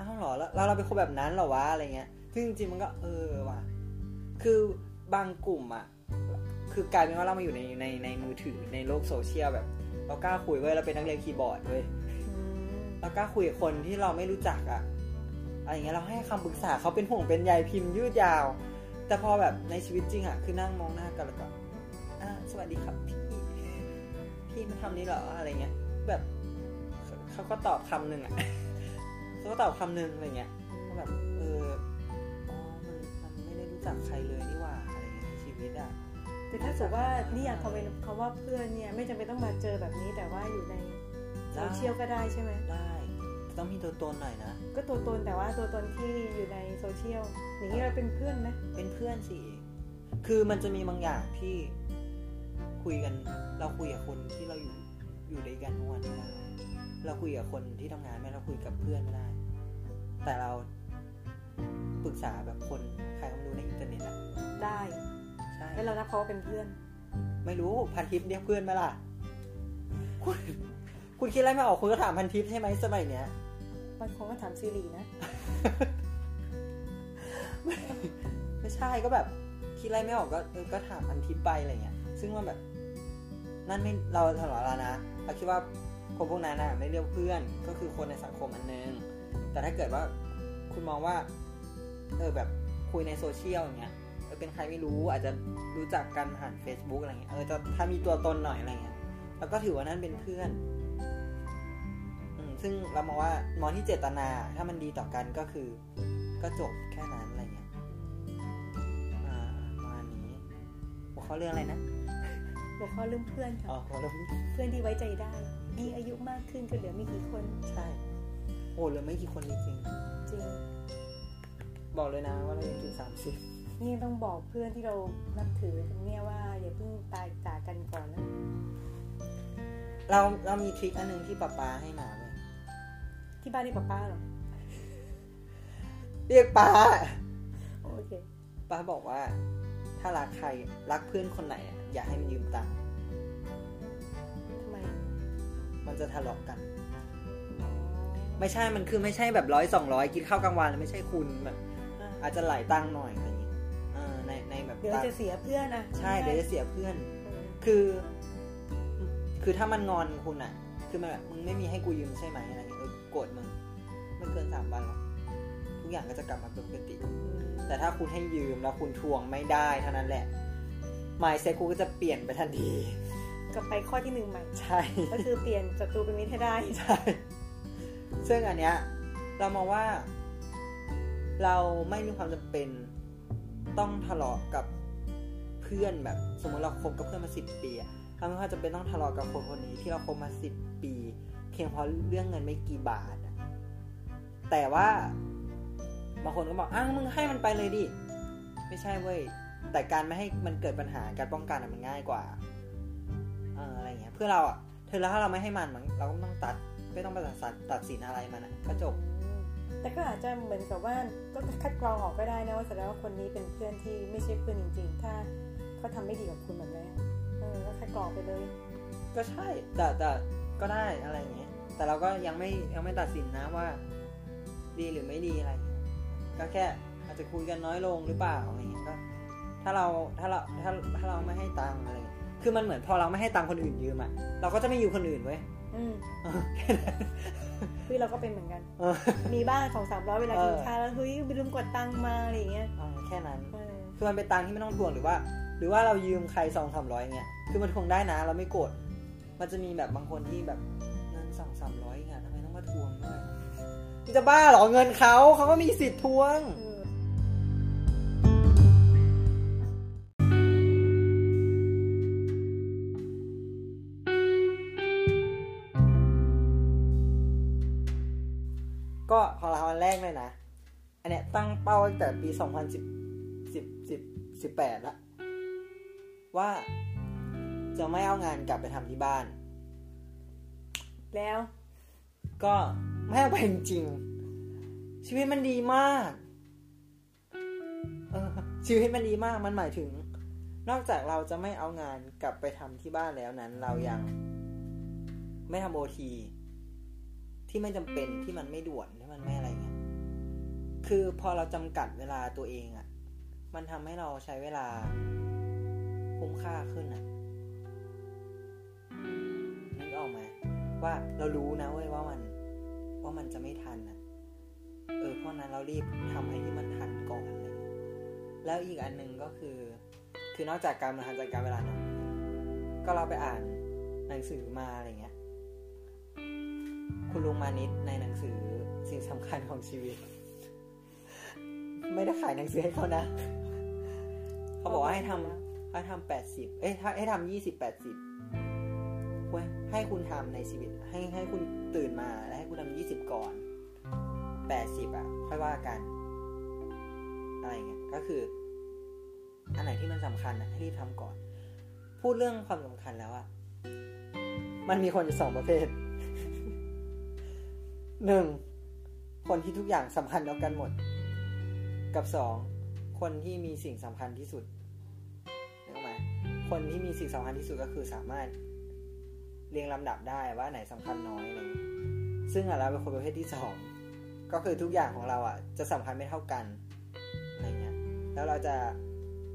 [SPEAKER 1] อ้าวเหรอแล้วแล้วเราเป็นคนแบบนั้นเหรอวะอะไรเงี้ยซึ่งจริงๆมันก็เออว่ะคือ บางกลุ่มอะคือกลายเป็นว่าเรามาอยู่ในในในมือถือในโลกโซเชียลแบบ เรากล้าคุยเว้ยเราเป็นนักเรียนคีย์บอร์ดเว้ย
[SPEAKER 2] อืม
[SPEAKER 1] เรากล้าคุยกับคนที่เราไม่รู้จักอะอะไรอย่างเงี้ยเราให้คำปรึกษาเขาเป็นห่วงเป็นใยพิมพ์ยืดยาว แต่พอแบบในชีวิตจริงอะคือนั่งมองหน้ากันแล้วก็อ่าสวัสดีครับพี่พี่มาทำนี้เหรออะไรเงี้ย แบบเขาเขาก็ตอบคำหนึ่งอะเขาก็ตอบคำหนึ่งอะไรเงี้ยก็แบบเอออ๋อมันมันไม่ได้รู้จักใครเลยนี่ห ว่าอะไรเงี้ยในชีวิตอะ
[SPEAKER 2] แต่ถ้าสมมติว่านี่อยากคอมเมนต์คำว่าเพื่อนเนี่ยไม่จำเป็นต้องมาเจอแบบนี้แต่ว่าอยู่ในโซเชียลก็ได้ใช่ไหม
[SPEAKER 1] ได้แต่ต้องมีตัวตนหน่อยนะ
[SPEAKER 2] ก็ตัวตนแต่ว่าตัวตนที่อยู่ในโซเชียลอย่างนี้เราเป็นเพื่อนไหม
[SPEAKER 1] เป็นเพื่อนสิคือมันจะมีบางอย่างที่คุยกันเราคุยกับคนที่เราอยู่อยู่ด้วยกันทุกวันไม่ได้เราคุยกับคนที่ทำงานไม่ได้เราคุยกับเพื่อนไม่ได้ แต่เราปรึกษาแบบคนใครก็ไม่รู้ในอินเทอร์เน็ตอะ
[SPEAKER 2] ได้
[SPEAKER 1] ใช่
[SPEAKER 2] แล้วเรานับเขาว่าเป็นเพื่อน
[SPEAKER 1] ไม่รู้พันทิปเรียกเพื่อนไหมล่ะ คุณคุณคิดอะไรไม่ออกคุณก็ถามพันทิปใช่ไหมสมัยเนี้ย
[SPEAKER 2] บางคนก็ถามซีรีนะ
[SPEAKER 1] ไม่ใช่ก็แบบคิดอะไรไม่ออกก็เออก็ถามพันทิปไปอะไรเงี้ย ซึ่งว่าแบบ นั่นไม่เราถลอแล้วนะเราคิดว่าคนพวกนั้นน่ะไม่เรียกเพื่อนก็คือคนในสังคมอันนึงแต่ถ้าเกิดว่าคุณมองว่า เออแบบคุยในโซเชียลอย่างเงี้ย เออเป็นใครไม่รู้ อาจจะรู้จักกันผ่าน Facebook อะไรเงี้ยเออจะถ้ามีตัวตนหน่อยอะไรเงี้ยแล้วก็ถือว่านั่นเป็นเพื่อนอืมซึ่งเรามองว่ามองที่เจตนาถ้ามันดีต่อกันก็คือ ก็จบแค่นั้นอะไรเงี้ยอ่าประมาณนี้หัวข้อเรื่องอะไรนะ
[SPEAKER 2] หัวข้อเรื่องเพื่อนค่ะ
[SPEAKER 1] อ๋อหัวเรื่อง
[SPEAKER 2] เพื่อนที่ไว้ใจได้มีอายุมากขึ้นก็เหลือไม่กี่คน
[SPEAKER 1] ใช่ โอ้เหลือไม่กี่คนจริง
[SPEAKER 2] จริง
[SPEAKER 1] ๆบอกเลยนะว่าเรายังถึงสามสิบ
[SPEAKER 2] นี่ต้องบอกเพื่อนที่เรานับถือตรงเนี้ยว่าอย่าเพิ่งตายจากกันก่อนนะ
[SPEAKER 1] เราเรามีทริคอันหนึงที่ป๊าป๊าให้มาเว้ย
[SPEAKER 2] ที่บ้านนี่ป้าป้าเหรอ
[SPEAKER 1] เรียกป๊า
[SPEAKER 2] โอเค
[SPEAKER 1] ป้าบอกว่า ถ้ารักใครรักเพื่อนคนไหนอะอย่าให้มันยืมตังค์
[SPEAKER 2] ทำไม
[SPEAKER 1] มันจะทะเลาะกัน
[SPEAKER 2] อ๋อ
[SPEAKER 1] ไม่ใช่มันคือไม่ใช่แบบร้อยสองร้อยกินข้าวกลางวันแล้วไม่ใช่คุณแบบ
[SPEAKER 2] อะ
[SPEAKER 1] อาจจะหลายตังค์หน่อยอะไรอย่างงี้เเดี๋
[SPEAKER 2] ยว
[SPEAKER 1] ตัง
[SPEAKER 2] จะ
[SPEAKER 1] ค์
[SPEAKER 2] เสียเพื่อนนะ
[SPEAKER 1] ใช่เดี๋ยวจะเสียเพื่อน
[SPEAKER 2] เออ
[SPEAKER 1] คือ คือถ้ามันงอนคุณอะ คือมันแบบมึงไม่มีให้กูยืมใช่ไหมอะไรอย่างเงี้ยเออโกรธมึงไม่เกินสามวันหรอกทุกอย่างก็จะกลับมาเป็นปกติ
[SPEAKER 2] อืม
[SPEAKER 1] แต่ถ้าคุณให้ยืมแล้วคุณทวงไม่ได้เท่านั้นแหละ mindset คุณก็จะเปลี่ยนไปทันที
[SPEAKER 2] กลับไปข้อที่หนึ่งใหม่
[SPEAKER 1] ใช่
[SPEAKER 2] ก็คือเปลี่ยนศัตรูเป็นมิตรให้ได้
[SPEAKER 1] ใช่ ซึ่งอันเนี้ยเรามองว่า เราไม่มีความจำเป็น ต้องทะเลาะกับเพื่อนแบบ สมมติเราคบกับเพื่อนมาสิบปีอะเราไม่ว่าจะเป็นต้องทะเลาะกับคนคนนี้ที่เราคบมาสิบปี เพียงเพราะเรื่องเงินไม่กี่บาทแต่ว่าบางคนก็บอกอ้าวมึงให้มันไปเลยดิไม่ใช่เว้ยแต่การไม่ให้มันเกิดปัญหาการป้องกันมันง่ายกว่าเอออะไรเงี้ยเพื่อเราอะเธอแล้วถ้าเราไม่ให้มันเราก็ต้องตัดไม่ต้องไปตัดสินตัดสินอะไรมันอะก็จบ
[SPEAKER 2] แต่ก็อาจจะเหมือนกับว่าก็คัดกรองออกก็ได้นะว่าแสดงว่าคนนี้เป็นเพื่อนที่ไม่ใช่เพื่อนจริง ๆ ถ้าเขาทำไม่ดีกับคุณแบบนี้เออก็คัดกรองไปเลย
[SPEAKER 1] ก็ใช่แต่แต่ก็ได้อะไรอย่างเงี้ยแต่เราก็ยังไม่ยังไม่ตัดสินนะว่า ดีหรือไม่ดีอะไรเงี้ยก็แค่อาจจะคุยกันน้อยลงหรือเปล่าอะไรเงี้ยก็ ถ้าเราถ้าเราถ้าถ้าเราไม่ให้ตังค์อะไรเงี้ยคือมันเหมือนพอเราไม่ให้ตังค์คนอื่นยืมอะเราก็จะไม่ยืมคนอื่นเว้ย
[SPEAKER 2] อืม
[SPEAKER 1] เออแค่นั้น
[SPEAKER 2] คือเราก็เป็นเหมือนกัน
[SPEAKER 1] เออ
[SPEAKER 2] มีบ้างสองสามร้อยเวลา
[SPEAKER 1] เออ
[SPEAKER 2] กินข้าวแล้วเฮ้ยไปลืมกดตังค์มาอะไรอย่างเงี้ย
[SPEAKER 1] เออแค่นั้น
[SPEAKER 2] เออ
[SPEAKER 1] คือมันเป็นตังค์ที่ไม่ต้องทวงหรือว่า หรือว่าเรายืมใครสองสามร้อยเงี้ยคือมันทวงได้นะ เราไม่โกรธมันจะมีแบบบางคนที่แบบเงินสองสามร้อยเงี้ยทำไมต้องมาทวงด้วยมึงจะบ้าเหรอเงินเขาเขาก็มีสิทธิ์ทวง
[SPEAKER 2] เอ
[SPEAKER 1] กเลยนะ อันเนี้ยตั้งเป้าตั้งแต่ปี 2010 10 10 18ละว่าจะไม่เอางานกลับไปทำที่บ้าน
[SPEAKER 2] แล้ว
[SPEAKER 1] ก็ไม่เอาไปจริงๆชีวิตมันดีมากเออชีวิตมันดีมากมันหมายถึง นอกจากเราจะไม่เอางานกลับไปทำที่บ้านแล้วนั้น เรายัง ไม่ทำโอทีที่ไม่จำเป็นที่มันไม่ด่วนที่มันไม่อะไรเงี้ย คือพอเราจำกัดเวลาตัวเองอะ่ะ มันทำให้เราใช้เวลาคุ้มค่าขึ้นอะ่ะนึกออกไหมว่าเรารู้นะเว้ยว่ามัน ว่ามันจะไม่ทันนะเออเพราะนั้นเรารีบทำให้ที่มันทันก่อนเงี้ยแล้วอีกอันหนึ่งก็คือ คือนอกจากการบริหารจัดการเวลาเนาะก็เราไปอ่านหนังสือมาอะไรเงี้ย คุณลุงมานิดในหนังสือสิ่งสำคัญของชีวิต ไม่ได้ขายหนังสือให้เขานะ เขาบอกว่าให้ทำให้ทำแปดสิบเอ้ยให้ทำยี่สิบแปดสิบเว้ยให้คุณทำในชีวิต ให้ให้คุณตื่นมาแล้วให้คุณทำยี่สิบก่อนแปดสิบอะ ค่อยว่ากัน อะไรเงี้ยก็คือ อันไหนที่มันสำคัญนะให้รีบทำก่อน พูดเรื่องความสำคัญแล้วอะมันมีคนอยู่สองประเภทหนึ่งคนที่ทุกอย่างสำคัญเท่ากันหมด กับสองคนที่มีสิ่งสำคัญที่สุดนึกออกไหมคนที่มีสิ่งสำคัญที่สุดก็คือสามารถเรียงลำดับได้ว่าไหนสำคัญน้อยอะไรอย่างเงี้ยซึ่งเราเป็นคนประเภทที่สองก็คือทุกอย่างของเราอะ จะสำคัญไม่เท่ากันอะไรเงี้ย แล้วเราจะ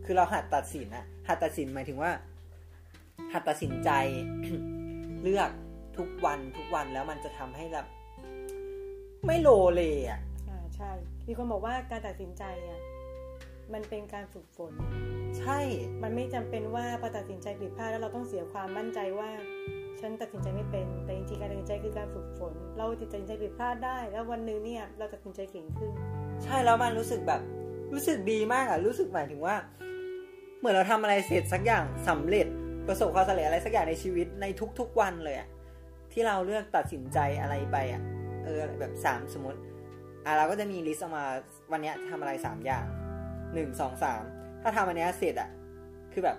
[SPEAKER 1] คือเราหัดตัดสินอะหัดตัดสินหมายถึงว่า หัดตัดสินใจ เลือกทุกวันทุกวันแล้วมันจะทำให้แบบไม่โลเลอะ
[SPEAKER 2] อ่า ใช่ มีคนบอกว่าการตัดสินใจอะมันเป็นการฝึกฝน
[SPEAKER 1] ใช่
[SPEAKER 2] มันไม่จำเป็นว่าพอตัดสินใจผิดพลาดแล้วเราต้องเสียความมั่นใจว่า ฉันตัดสินใจไม่เป็น แต่จริงๆการตัดสินใจคือการฝึกฝน เราตัดสินใจผิดพลาดได้ แล้ววันหนึ่งเนี่ยเราตัดสินใจเก่งขึ้น
[SPEAKER 1] ใช่แล้วมันรู้สึกแบบรู้สึกดีมากอะรู้สึกหมายถึงว่า เหมือนเราทำอะไรเสร็จสักอย่างสำเร็จประสบความสำเร็จอะไรสักอย่างในชีวิตในทุกๆวันเลยอะที่เราเลือกตัดสินใจอะไรไปอะเออแบบสามสมมติ อะเราก็จะมีลิสต์ออกมาวันเนี้ยทำอะไรสามอย่างหนึ่งสองสามถ้าทำอันเนี้ยเสร็จอะคือแบบ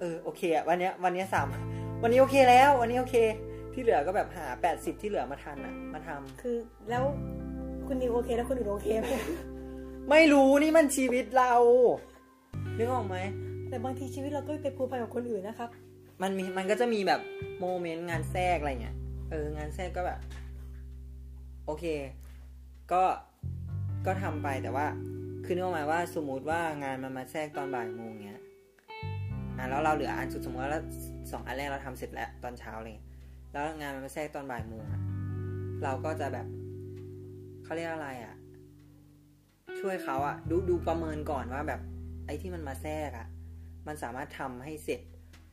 [SPEAKER 1] เออโอเคอะวันเนี้ยวันเนี้ยสามวันนี้โอเคแล้ว วันนี้โอเค ที่เหลือก็แบบหาแปดสิบที่เหลือมาทันอะมาทำ
[SPEAKER 2] คือแล้วคุณนิวโอเคแล้วคนอื่นโอเคไหม
[SPEAKER 1] ไม่รู้นี่มันชีวิตเรานึกออกไหม
[SPEAKER 2] แต่บางทีชีวิตเราก็ไปผูกพันกับคนอื่นนะครับ
[SPEAKER 1] มันมีมันก็จะมีแบบโมเมนต์งานแทรกอะไรเงี้ย เออ งานแทรกก็แบบ โอเค ก็ ก็ทำไปแต่ว่าคือนึกออกไหมว่าสมมติว่างานมันมาแทรกตอนบ่ายโมงเงี้ยอะแล้วเราเหลืออันสุดสมมติว่าสองอันแรกเราทำเสร็จแล้วตอนเช้าอะไรเลยแล้วงานมันมาแทรกตอนบ่ายโมงอะเราก็จะแบบเขาเรียกอะไรอะช่วยเขาอะดูดูประเมินก่อนว่าแบบ ไอ้ที่มันมาแทรกอะมันสามารถทำให้เสร็จ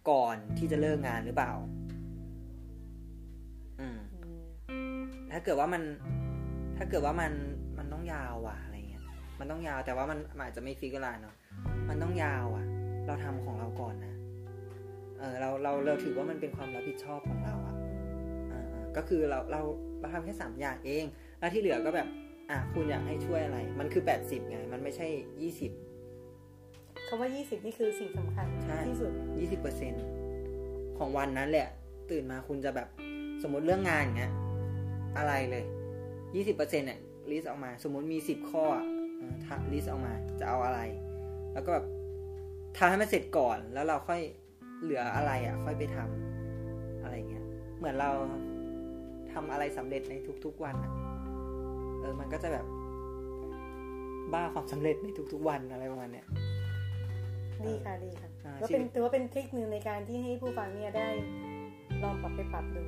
[SPEAKER 1] ก่อนที่จะเลิกงานหรือเปล่า อืม ถ้าเกิดว่ามัน ถ้าเกิดว่ามันมัน ต้องยาวว่ะอะไรเงี้ย มันต้องยาวแต่ว่ามันมันอาจจะไม่ฟิกเวลาเนาะมันต้องยาวอะ เราทำของเราก่อนนะเออเราเราเราถือว่ามันเป็นความรับผิดชอบของเราอะอ่าๆก็คือเราเราเราทำแค่สามอย่างเอง แล้วที่เหลือก็แบบ อะคุณอยากให้ช่วยอะไร มันคือแปดสิบไง มันไม่ใช่ยี่สิบ
[SPEAKER 2] คำว่า20นี่คือสิ่งสำคัญ
[SPEAKER 1] ใช่
[SPEAKER 2] ที่สุด
[SPEAKER 1] ยี่สิบเปอร์เซ็นของวันนั้นแหละ ตื่นมาคุณจะแบบสมมติเรื่องงานอย่างเงี้ยอะไรเลยยี่สิบเปอร์เซ็นเนี่ย ลิสออกมา สมมติมีสิบข้อลิสออกมาจะเอาอะไร แล้วก็แบบทำให้มันเสร็จก่อนแล้วเราค่อยเหลืออะไรอะ ค่อยไปทำอะไรเงี้ย เหมือนเราทำอะไรสำเร็จในทุกๆวันอะเออมันก็จะแบบบ้าความสำเร็จในทุกๆวันอะไรประมาณเนี้ย
[SPEAKER 2] ดีค่ะดีค่ะ
[SPEAKER 1] อ่า
[SPEAKER 2] ก็
[SPEAKER 1] ชี
[SPEAKER 2] เป็น
[SPEAKER 1] วิต
[SPEAKER 2] ถือว่าเป็นเทคนิคในการที่ให้ผู้ฟังเนี่ยได้ลองปรับไปปรับดู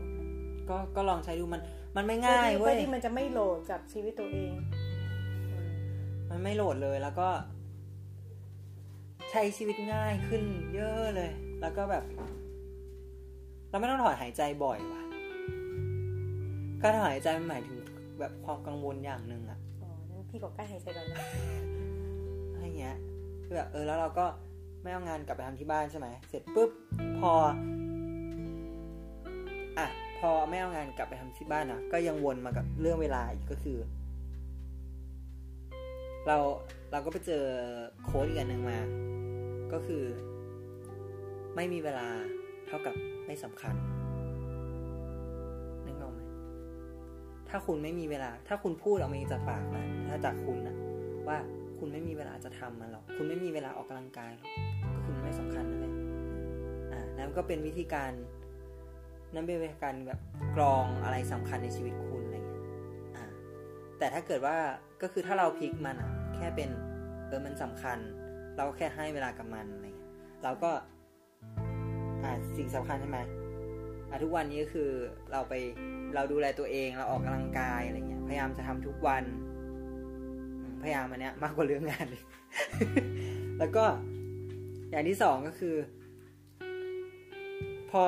[SPEAKER 1] ก็ก็ลองใช้ดูมัน มันไม่ง่าย
[SPEAKER 2] เพื่
[SPEAKER 1] เว้
[SPEAKER 2] อยที่มันจะไม่โหลดกับชีวิตตัวเองอืม
[SPEAKER 1] มันไม่โหลดเลยแล้วก็ ใช้ชีวิตง่ายขึ้นเยอะเลย แล้วก็แบบ เราไม่ต้องถอนหายใจบ่อยว่ะการถอนหายใจมันหมายถึงแบบความกังวลอย่างหนึ่งอะ
[SPEAKER 2] อ๋องั้นพี่ก็ใกล้หายใจก่อนนะ
[SPEAKER 1] อะไรเงี้ยคือแบบเออแล้วเราก็ไม่เอางานกลับไปทำที่บ้านใช่ไหมเสร็จปุ๊บพออะ พอไม่เอางานกลับไปทำที่บ้านนะก็ยังวนมากับเรื่องเวลาอีกก็คือ เราเราก็ไปเจอโค้ดอีกอันหนึ่งมา ก็คือ ไม่มีเวลาเท่ากับไม่สำคัญนึกออกไหมถ้าคุณไม่มีเวลา ถ้าคุณพูดออกมาจากปากนะถ้าจากคุณนะว่าคุณไม่มีเวลาจะทำมันหรอก คุณไม่มีเวลาออกกำลังกายหรอก ก็คือมันไม่สำคัญนั่นแหละอ่านั่นก็เป็นวิธีการ นั่นเป็นวิธีการแบบกรองอะไรสำคัญในชีวิตคุณอะไรเงี้ยอ่าแต่ถ้าเกิดว่าก็คือถ้าเราพลิกมันอะแค่เป็นเออมันสำคัญ เราก็แค่ให้เวลากับมันอะไรเงี้ยเราก็อ่าสิ่งสำคัญใช่ไหมอ่าทุกวันนี้ก็คือเราไปเราดูแลตัวเองเราออกกำลังกายอะไรเงี้ยพยายามจะทำทุกวันพยายามอันเนี้ยมากกว่าเรื่องงานเลย แล้วก็อย่างที่สองก็คือ พอ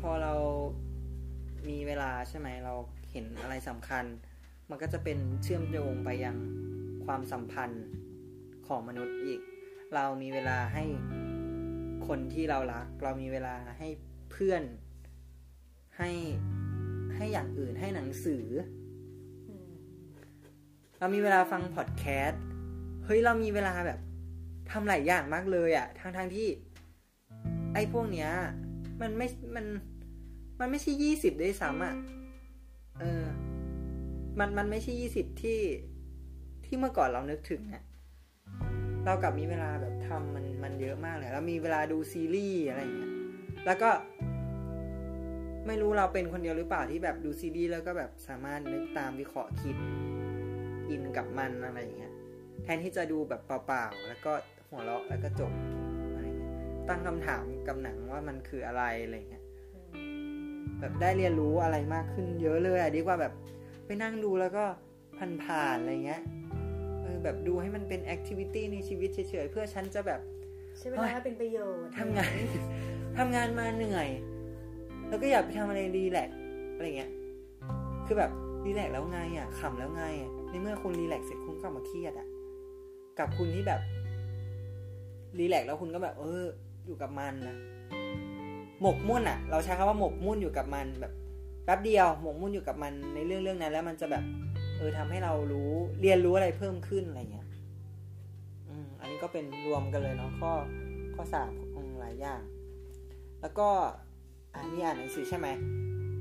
[SPEAKER 1] พอเรามีเวลาใช่ไหมเราเห็นอะไรสำคัญ มันก็จะเป็นเชื่อมโยงไปยังความสัมพันธ์ของมนุษย์อีก เรามีเวลาให้คนที่เรารัก เรามีเวลาให้เพื่อนให้ให้อย่างอื่นให้หนังสือ เรามีเวลาฟังพอดแคสต์เฮ้ยเรามีเวลาแบบทำหลายอย่างมากเลยอะทั้งทั้งที่ ไอ้พวกเนี้ย มันไม่มัน มันไม่ใช่ยี่สิบด้วยซ้ำอะเออ มันมันไม่ใช่ยี่สิบที่ที่เมื่อก่อนเรานึกถึงอะเรากลับมีเวลาแบบทำมันมันเยอะมากเลยแล้วมีเวลาดูซีรีส์อะไรอย่างเงี้ยแล้วก็ไม่รู้เราเป็นคนเดียวหรือเปล่าที่แบบดูซีรีส์แล้วก็แบบสามารถนึกตามวิเคราะห์คิดอินกับมันอะไรอย่างเงี้ยแทนที่จะดูแบบเปล่าๆแล้วก็หัวเราะแล้วก็จบ ตั้งคำถามกับหนังว่ามันคืออะไรอะไรเงี้ยแบบได้เรียนรู้อะไรมากขึ้นเยอะเลยอะดีกว่าแบบไปนั่งดูแล้วก็ผ่านๆอะไรเงี้ยเออแบบดูให้มันเป็นแอคทิวิตี้ในชีวิตเฉยๆเพื่อฉันจะแบบ
[SPEAKER 2] ใช้เวลาให้เป็นประโยชน์
[SPEAKER 1] ทำงานทำงานมาเหนื่อย แล้วก็อยากไปทำอะไรรีแลกซ์อะไรเงี้ยคือแบบรีแลกซ์แล้วไงอะขำแล้วไงอะในเมื่อคุณรีแลกซ์เสร็จคุณก็กลับมาเครียดอะกับคุณที่แบบรีแลกซ์แล้วคุณก็แบบ เออ อยู่กับมันนะหมกมุ่นอะเราใช้คำว่าหมกมุ่นอยู่กับมันแบบแป๊บเดียวหมกมุ่นอยู่กับมันในเรื่องเรื่องนั้น แล้วมันจะแบบ เออทำให้เรารู้เรียนรู้อะไรเพิ่มขึ้นอะไรเงี้ยอืมอันนี้ก็เป็นรวมกันเลยเนาะข้อข้อสามของหลายอย่าง แล้วก็อันนี้อ่านหนังสือใช่ไหม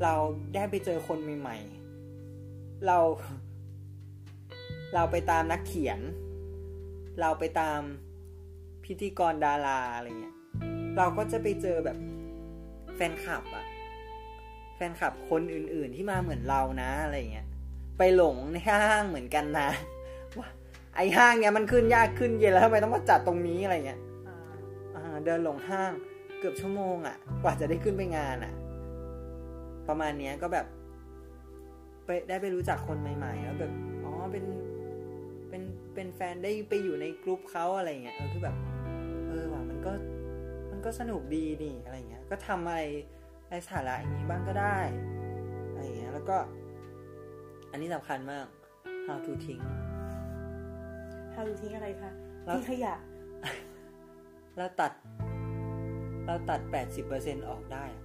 [SPEAKER 1] เราได้ไปเจอคนใหม่ๆ เรา เราไปตามนักเขียน เราไปตามพิธีกรดาราอะไรเงี้ย เราก็จะไปเจอแบบแฟนคลับอะแฟนคลับคนอื่น ๆ ที่มาเหมือนเรานะอะไรเงี้ยไปหลงในห้างเหมือนกันนะว่าไอห้างเนี้ยมันขึ้นยากขึ้นเย็นแล้วทำไมต้องมาจัดตรงนี้อะไรเงี้ย
[SPEAKER 2] อ่า
[SPEAKER 1] อ่าเดินหลงห้างเกือบชั่วโมงอะ่ะกว่าจะได้ขึ้นไปงานอะ่ะประมาณเนี้ยก็แบบ ไปได้ไปรู้จักคนใหม่ ๆ แล้วแบบอ๋อเป็นเป็นเป็นแฟนได้ไปอยู่ในกลุ่มเขาอะไรเงี้ยเออคือแบบ ก็สนุกดีนี่อะไรเงี้ย ก็ทำอะไรในสาระอย่างนี้บ้างก็ได้อะไรเงี้ยแล้วก็ อันนี้สำคัญมาก how to ทิ้ง
[SPEAKER 2] how to ทิ้งอะไรคะ
[SPEAKER 1] แล้ว
[SPEAKER 2] ทิ้งขยะ
[SPEAKER 1] เราตัด เราตัด 80%ออกได้อะ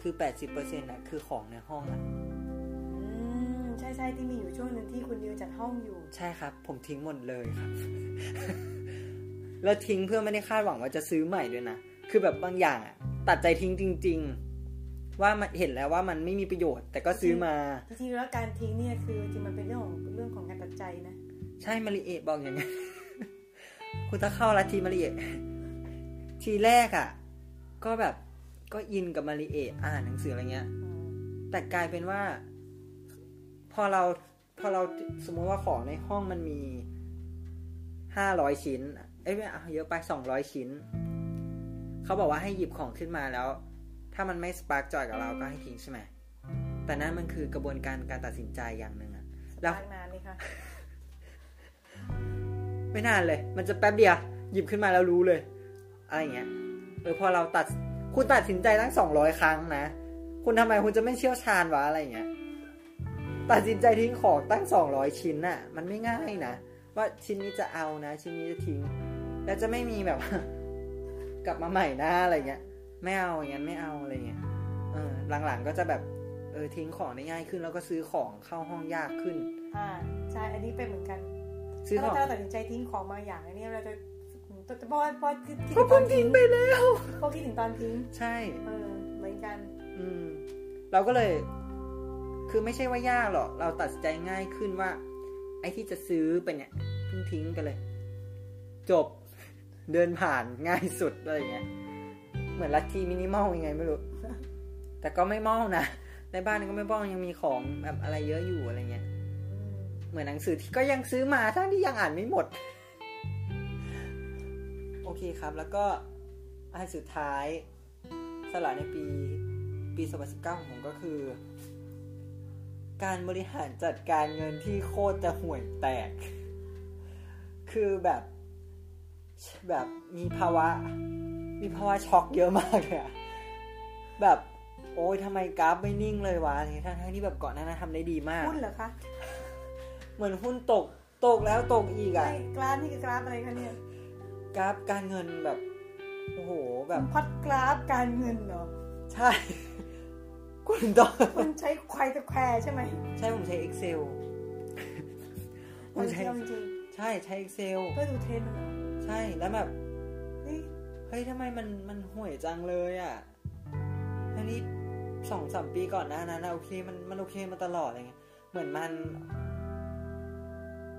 [SPEAKER 1] คือ 80%น่ะ คือของในห้องอะ
[SPEAKER 2] อืมใช่ใช่ที่มีอยู่ช่วงหนึ่งที่คุณดิวจัดห้องอยู่
[SPEAKER 1] ใช่ครับ ผมทิ้งหมดเลยครับ แล้วทิ้งเพื่อไม่ได้คาดหวังว่าจะซื้อใหม่ด้วยนะ คือแบบบางอย่างอะตัดใจทิ้งจริง ๆ ว่ามันเห็นแล้วว่ามันไม่มีประโยชน์ แต่ก็ซื้อมา
[SPEAKER 2] จริงๆแล้วการทิ้งเนี่ยคือจริงมันเป็นเรื่องของเรื่องของการตัดใจนะ
[SPEAKER 1] ใช่มาริเอะบอกอย่างนั้นคุณถ้าเข้าลัทธิมาริเอะทีแรกอะก็แบบก็อินกับมาริเอะอ่านหนังสืออะไรเงี้ย แต่กลายเป็นว่า พอเราพอเราสมมติว่าของในห้องมันมีห้าร้อยชิ้น เอ้ยไม่เอาเยอะไปสองร้อยชิ้น เขาบอกว่าให้หยิบของขึ้นมาแล้ว ถ้ามันไม่สปาร์กจอยกับเราก็ให้ทิ้งใช่ไหมแต่นั่นมันคือกระบวนการการตัดสินใจอย่างหนึ่งอะแล้ว
[SPEAKER 2] ล้างนานไหมคะ
[SPEAKER 1] ไม่นานเลย มันจะแป๊บเดียวหยิบขึ้นมาแล้วรู้เลย อะไรอย่างเงี้ยเออพอเราตัดคุณตัดสินใจตั้งสองร้อยครั้งนะ คุณทำไมคุณจะไม่เชี่ยวชาญวะอะไรอย่างเงี้ยตัดสินใจทิ้งของตั้งสองร้อยชิ้นน่ะ มันไม่ง่ายนะว่าชิ้นนี้จะเอานะ ชิ้นนี้จะทิ้ง แล้วจะไม่มีแบบ กลับมาใหม่นะอะไรเงี้ย ไม่เอาอย่างนั้นไม่เอาอะไรเงี้ยเออหลังๆก็จะแบบเออทิ้งของได้ง่ายขึ้นแล้วก็ซื้อของเข้าห้องยากขึ้น
[SPEAKER 2] อ่าใช่อันนี้เป็นเหมือนกัน
[SPEAKER 1] ซื้อข
[SPEAKER 2] ถ้า
[SPEAKER 1] อง
[SPEAKER 2] เราตัดสินใจทิ้งของบางอย่างอันนี้เราจะเพราะว่าเพราะคิดคิด
[SPEAKER 1] ก็
[SPEAKER 2] ถึงต
[SPEAKER 1] เพิ่
[SPEAKER 2] อน
[SPEAKER 1] งทิ้
[SPEAKER 2] ทิ้
[SPEAKER 1] ง
[SPEAKER 2] ง
[SPEAKER 1] ไปแล้ว
[SPEAKER 2] เพราะคิดถึงตอนทิ้ง
[SPEAKER 1] ใช่
[SPEAKER 2] เออเหมือนกัน
[SPEAKER 1] อืม เราก็เลย คือไม่ใช่ว่ายากหรอกเราตัดสินใจง่ายขึ้นว่า ไอ้ที่จะซื้อไปเนี่ยเพิ่งทิ้งไปเลย จบ เดินผ่านง่ายสุดอะไรเงี้ย เหมือนลัทธิมินิมอลยังไงไม่รู้ แต่ก็ไม่มอลนะ ในบ้านก็ไม่บ้องยังมีของแบบอะไรเยอะอยู่อะไรเงี้ย เหมือนหนังสือที่ก็ยังซื้อมาทั้งที่ยังอ่านไม่หมด โอเคครับ แล้วก็อันสุดท้ายสละในปีปี 2019ของผมก็คือ การบริหารจัดการเงินที่โคตรจะห่วยแตก คือแบบ แบบมีภาวะ มีภาวะช็อกเยอะมากเลยอะแบบโอ้ยทำไมกราฟไม่นิ่งเลยวะทั้งทั้งๆที่แบบก่อนหน้านั้นทำได้ดีมาก
[SPEAKER 2] หุ้นเหรอคะ
[SPEAKER 1] เหมือนหุ้นตกตกแล้วตกอีกอะ
[SPEAKER 2] ไม่กราฟนี่คือกราฟอะไรคะเนี่ย
[SPEAKER 1] กราฟการเงินแบบโอ้โหแบบ
[SPEAKER 2] พอดกราฟการเงินเหรอ
[SPEAKER 1] ใช่ คุณต้อง
[SPEAKER 2] คุณใช้ควายตะแควร์ใช่ไหม
[SPEAKER 1] ใช่ผมใช้ Excel ผ
[SPEAKER 2] มั
[SPEAKER 1] ม
[SPEAKER 2] น
[SPEAKER 1] ใช้
[SPEAKER 2] เที่ยวจริง
[SPEAKER 1] ใช่ใช้ Excel
[SPEAKER 2] ๆเพื่อดูเทรนด์มันเหรอ
[SPEAKER 1] ใช่แล้วแบบ
[SPEAKER 2] เฮ้ย
[SPEAKER 1] เฮ้ยทำไมมันมันห่วยจังเลยอะ่ะทั้งนี้สองสามปีก่อนหน้านั้นโอเคมันมันโอเคมาตลอดอะไรเงี้ยเหมือนมัน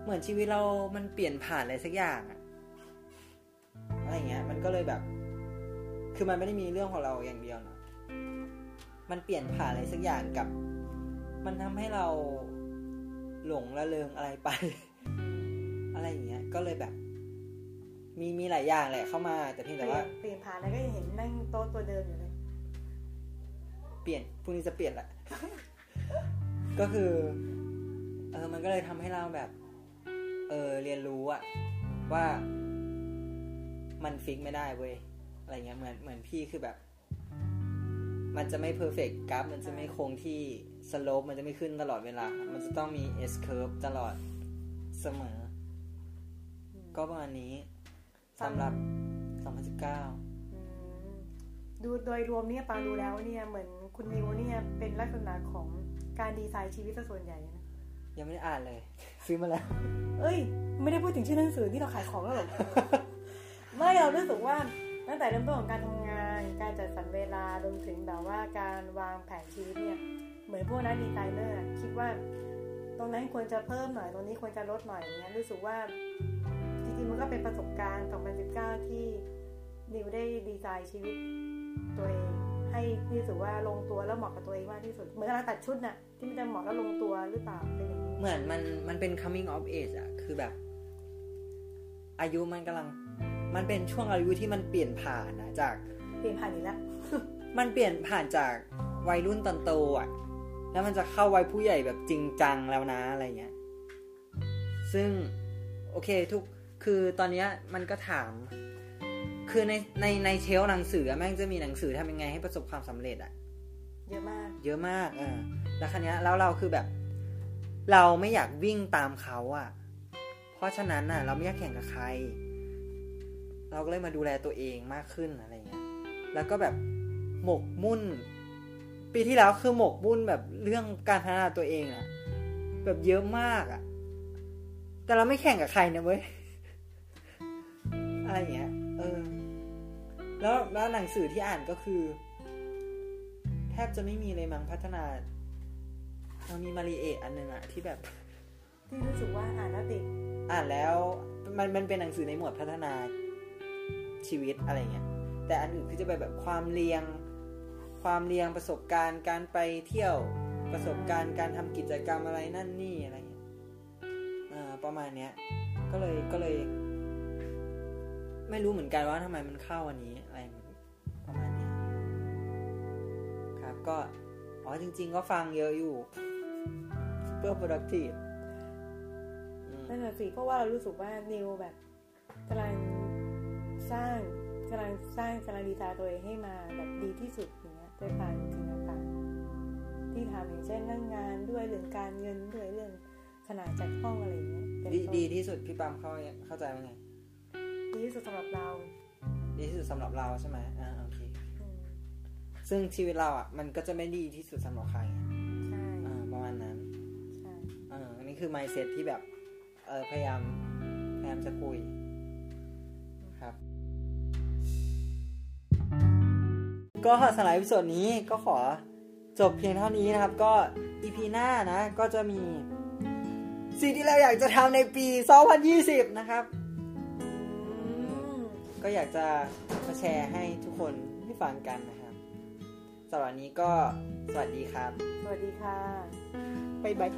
[SPEAKER 1] เหมือนชีวิตเรามันเปลี่ยนผ่านอะไรสักอย่างอะอะไรเงี้ย มันก็เลยแบบ คือมันไม่ได้มีเรื่องของเราอย่างเดียวเนาะมันเปลี่ยนผ่านอะไรสักอย่างกับ มันทำให้เราหลงละเลงอะไรไป อะไรอย่างเงี้ย ก็เลยแบบ มีมีหลายอย่างแหละเข้ามา แต่เพียง
[SPEAKER 2] เป
[SPEAKER 1] แต่
[SPEAKER 2] ลี่ย
[SPEAKER 1] ว่า
[SPEAKER 2] นเปลี่ยนผ่านแล้วก็ยังเห็นนั่งโต๊ะตัวเดิมอยู่เลย
[SPEAKER 1] เปลี่ยนพรุ่งนี้จะเปลี่ยนแหละก็คือเออมันก็เลยทำให้เราแบบ เออเรียนรู้อะว่ามันฟิกไม่ได้เว้ยอะไรเงี้ยเหมือนเหมือนพี่คือแบบ มันจะไม่เพอร์เฟกกราฟมันจะไม่คงที่สโลปมันจะไม่ขึ้นตลอดเวลา มันจะต้องมี S curve ตลอดเสมอ ก็ประมาณนี้ สำหรับ 2019
[SPEAKER 2] อืมดูโดยรวมเนี่ยปางดูแล้วเนี่ยเหมือนคุณนิวเนี่ยเป็นลักษณะของการดีไซน์ชีวิตซะส่วนใหญ่นะ
[SPEAKER 1] ยังไม่ได้อ่านเลย ซื้อมาแล้ว
[SPEAKER 2] เอ้ย ไม่ได้พูดถึงชื่อหนังสือที่เราขายของแล้วหรอไม่เรารู้สึกว่าตั้งแต่เริ่มต้นของการทำงาน การจัดสรรเวลารวมถึงแบบว่าการวางแผนชีวิตเนี่ย เหมือนพวกนักดีไซเนอร์อะคิดว่า ตรงนั้นควรจะเพิ่มหน่อย ตรงนี้ควรจะลดหน่อยอย่างเงี้ยรู้สึกว่าจ ริงๆมันก็เป็นประสบการณ์ 2019 ที่นิวได้ดีไซน์ชีวิตตัวเอง ให้รู้สึกว่าลงตัวแล้วเหมาะกับตัวเองมากที่สุด เหมือนเราตัดชุดน่ะที่มันจะเหมาะแล้วลงตัวหรือเปล่าเป็นอย่างนี้
[SPEAKER 1] เหมือนมันมันเป็น coming of age อะคือแบบ อายุมันกำลัง มันเป็นช่วงอายุที่มันเปลี่ยนผ่านนะจาก
[SPEAKER 2] เปลี่ยนผ่านอีกแล้ว
[SPEAKER 1] มันเปลี่ยนผ่านจากวัยรุ่นตอนโตอะแล้วมันจะเข้าวัยผู้ใหญ่แบบจริงจังแล้วนะอะไรเงี้ย ซึ่งโอเคทุก คือตอนเนี้ยมันก็ถาม คือในในในเชลฟ์หนังสืออะแม่งจะมีหนังสือทำยังไงให้ประสบความสำเร็จอะ
[SPEAKER 2] เยอะมาก
[SPEAKER 1] เยอะมากเออแล้วคันนี้ยแล้วเราคือแบบ เราไม่อยากวิ่งตามเขาอะ่ะเพราะฉะนั้นน่ะ เราไม่อยากแข่งกับใคร เราก็เลยมาดูแลตัวเองมากขึ้นอะไรเงี้ย แล้วก็แบบหมกมุ่น ปีที่แล้วคือหมกมุ่นแบบเรื่องการพัฒนาตัวเองอะแบบเยอะมากอะแต่เราไม่แข่งกับใครนะเว้ย อะไรเงี้ย เออ แล้วแล้วหนังสือที่อ่านก็คือ แทบจะไม่มีเลยมั้งพัฒนาเรามีมารีเอะอันหนึงอะที่แบบ
[SPEAKER 2] ที่รู้สึกว่าอ่านแล้วติด
[SPEAKER 1] อ่านแล้วมันมันเป็นหนังสือในหมวดพัฒนาชีวิตอะไรเงี้ย แต่อันอื่นคือจะเป็นแบบความเรียง ความเรียงประสบการณ์การไปเที่ยวประสบการณ์การทำกิจกรรมอะไรนั่นนี่อะไรเงี้ยอ่าประมาณเนี้ย ก็เลยก็เลย ไม่รู้เหมือนกันว่าทำไมมันเข้าอันนี้อะไรประมาณเนี้ยครับก็อ๋อจริง ๆ ก็ฟังเยอะอยู่ เพื่อ productive อืม
[SPEAKER 2] นั่นแหละสิเพราะว่าเรารู้สึกว่านิวแบบกำลังสร้างกำลังสร้างกำลังดีไซน์ตัวเองให้มาแบบดีที่สุดอย่างเงี้ยด้วยการสิ่งต่างๆที่ทำอย่างเช่นเรื่องงานด้วยเรื่องการเงินด้วยเรื่องขนาดจัดห้องอะไรอย่างเงี้ยเป็น
[SPEAKER 1] ดี
[SPEAKER 2] ต้น
[SPEAKER 1] ดีที่สุดพี่ปามเข้าเข้าใจว่าไง
[SPEAKER 2] ดีที่สุดสำหรับเรา
[SPEAKER 1] ดีที่สุดสำหรับเราใช่ไหมอ่าโอเค
[SPEAKER 2] อืม
[SPEAKER 1] ซึ่งชีวิตเราอะ มันก็จะไม่ดีที่สุดสำหรับใครไง
[SPEAKER 2] ใช่
[SPEAKER 1] อ่าประมาณนั้น
[SPEAKER 2] ใช่
[SPEAKER 1] อ่าอันนี้คือ mindset ที่แบบเออพยายามพยายามจะคุยครับ ก็สำหรับวิดีโอนี้ก็ขอจบเพียงเท่านี้นะครับ ก็ EP หน้านะ ก็จะมีสิ่งที่เราอยากจะทำในปี 2020 นะครับ
[SPEAKER 2] อืม
[SPEAKER 1] ก็อยากจะมาแชร์ให้ทุกคนได้ฟังกันนะครับสำหรับนี้ก็สวัสดีครับ
[SPEAKER 2] สวัสดีค่ะ
[SPEAKER 1] บ๊ายบาย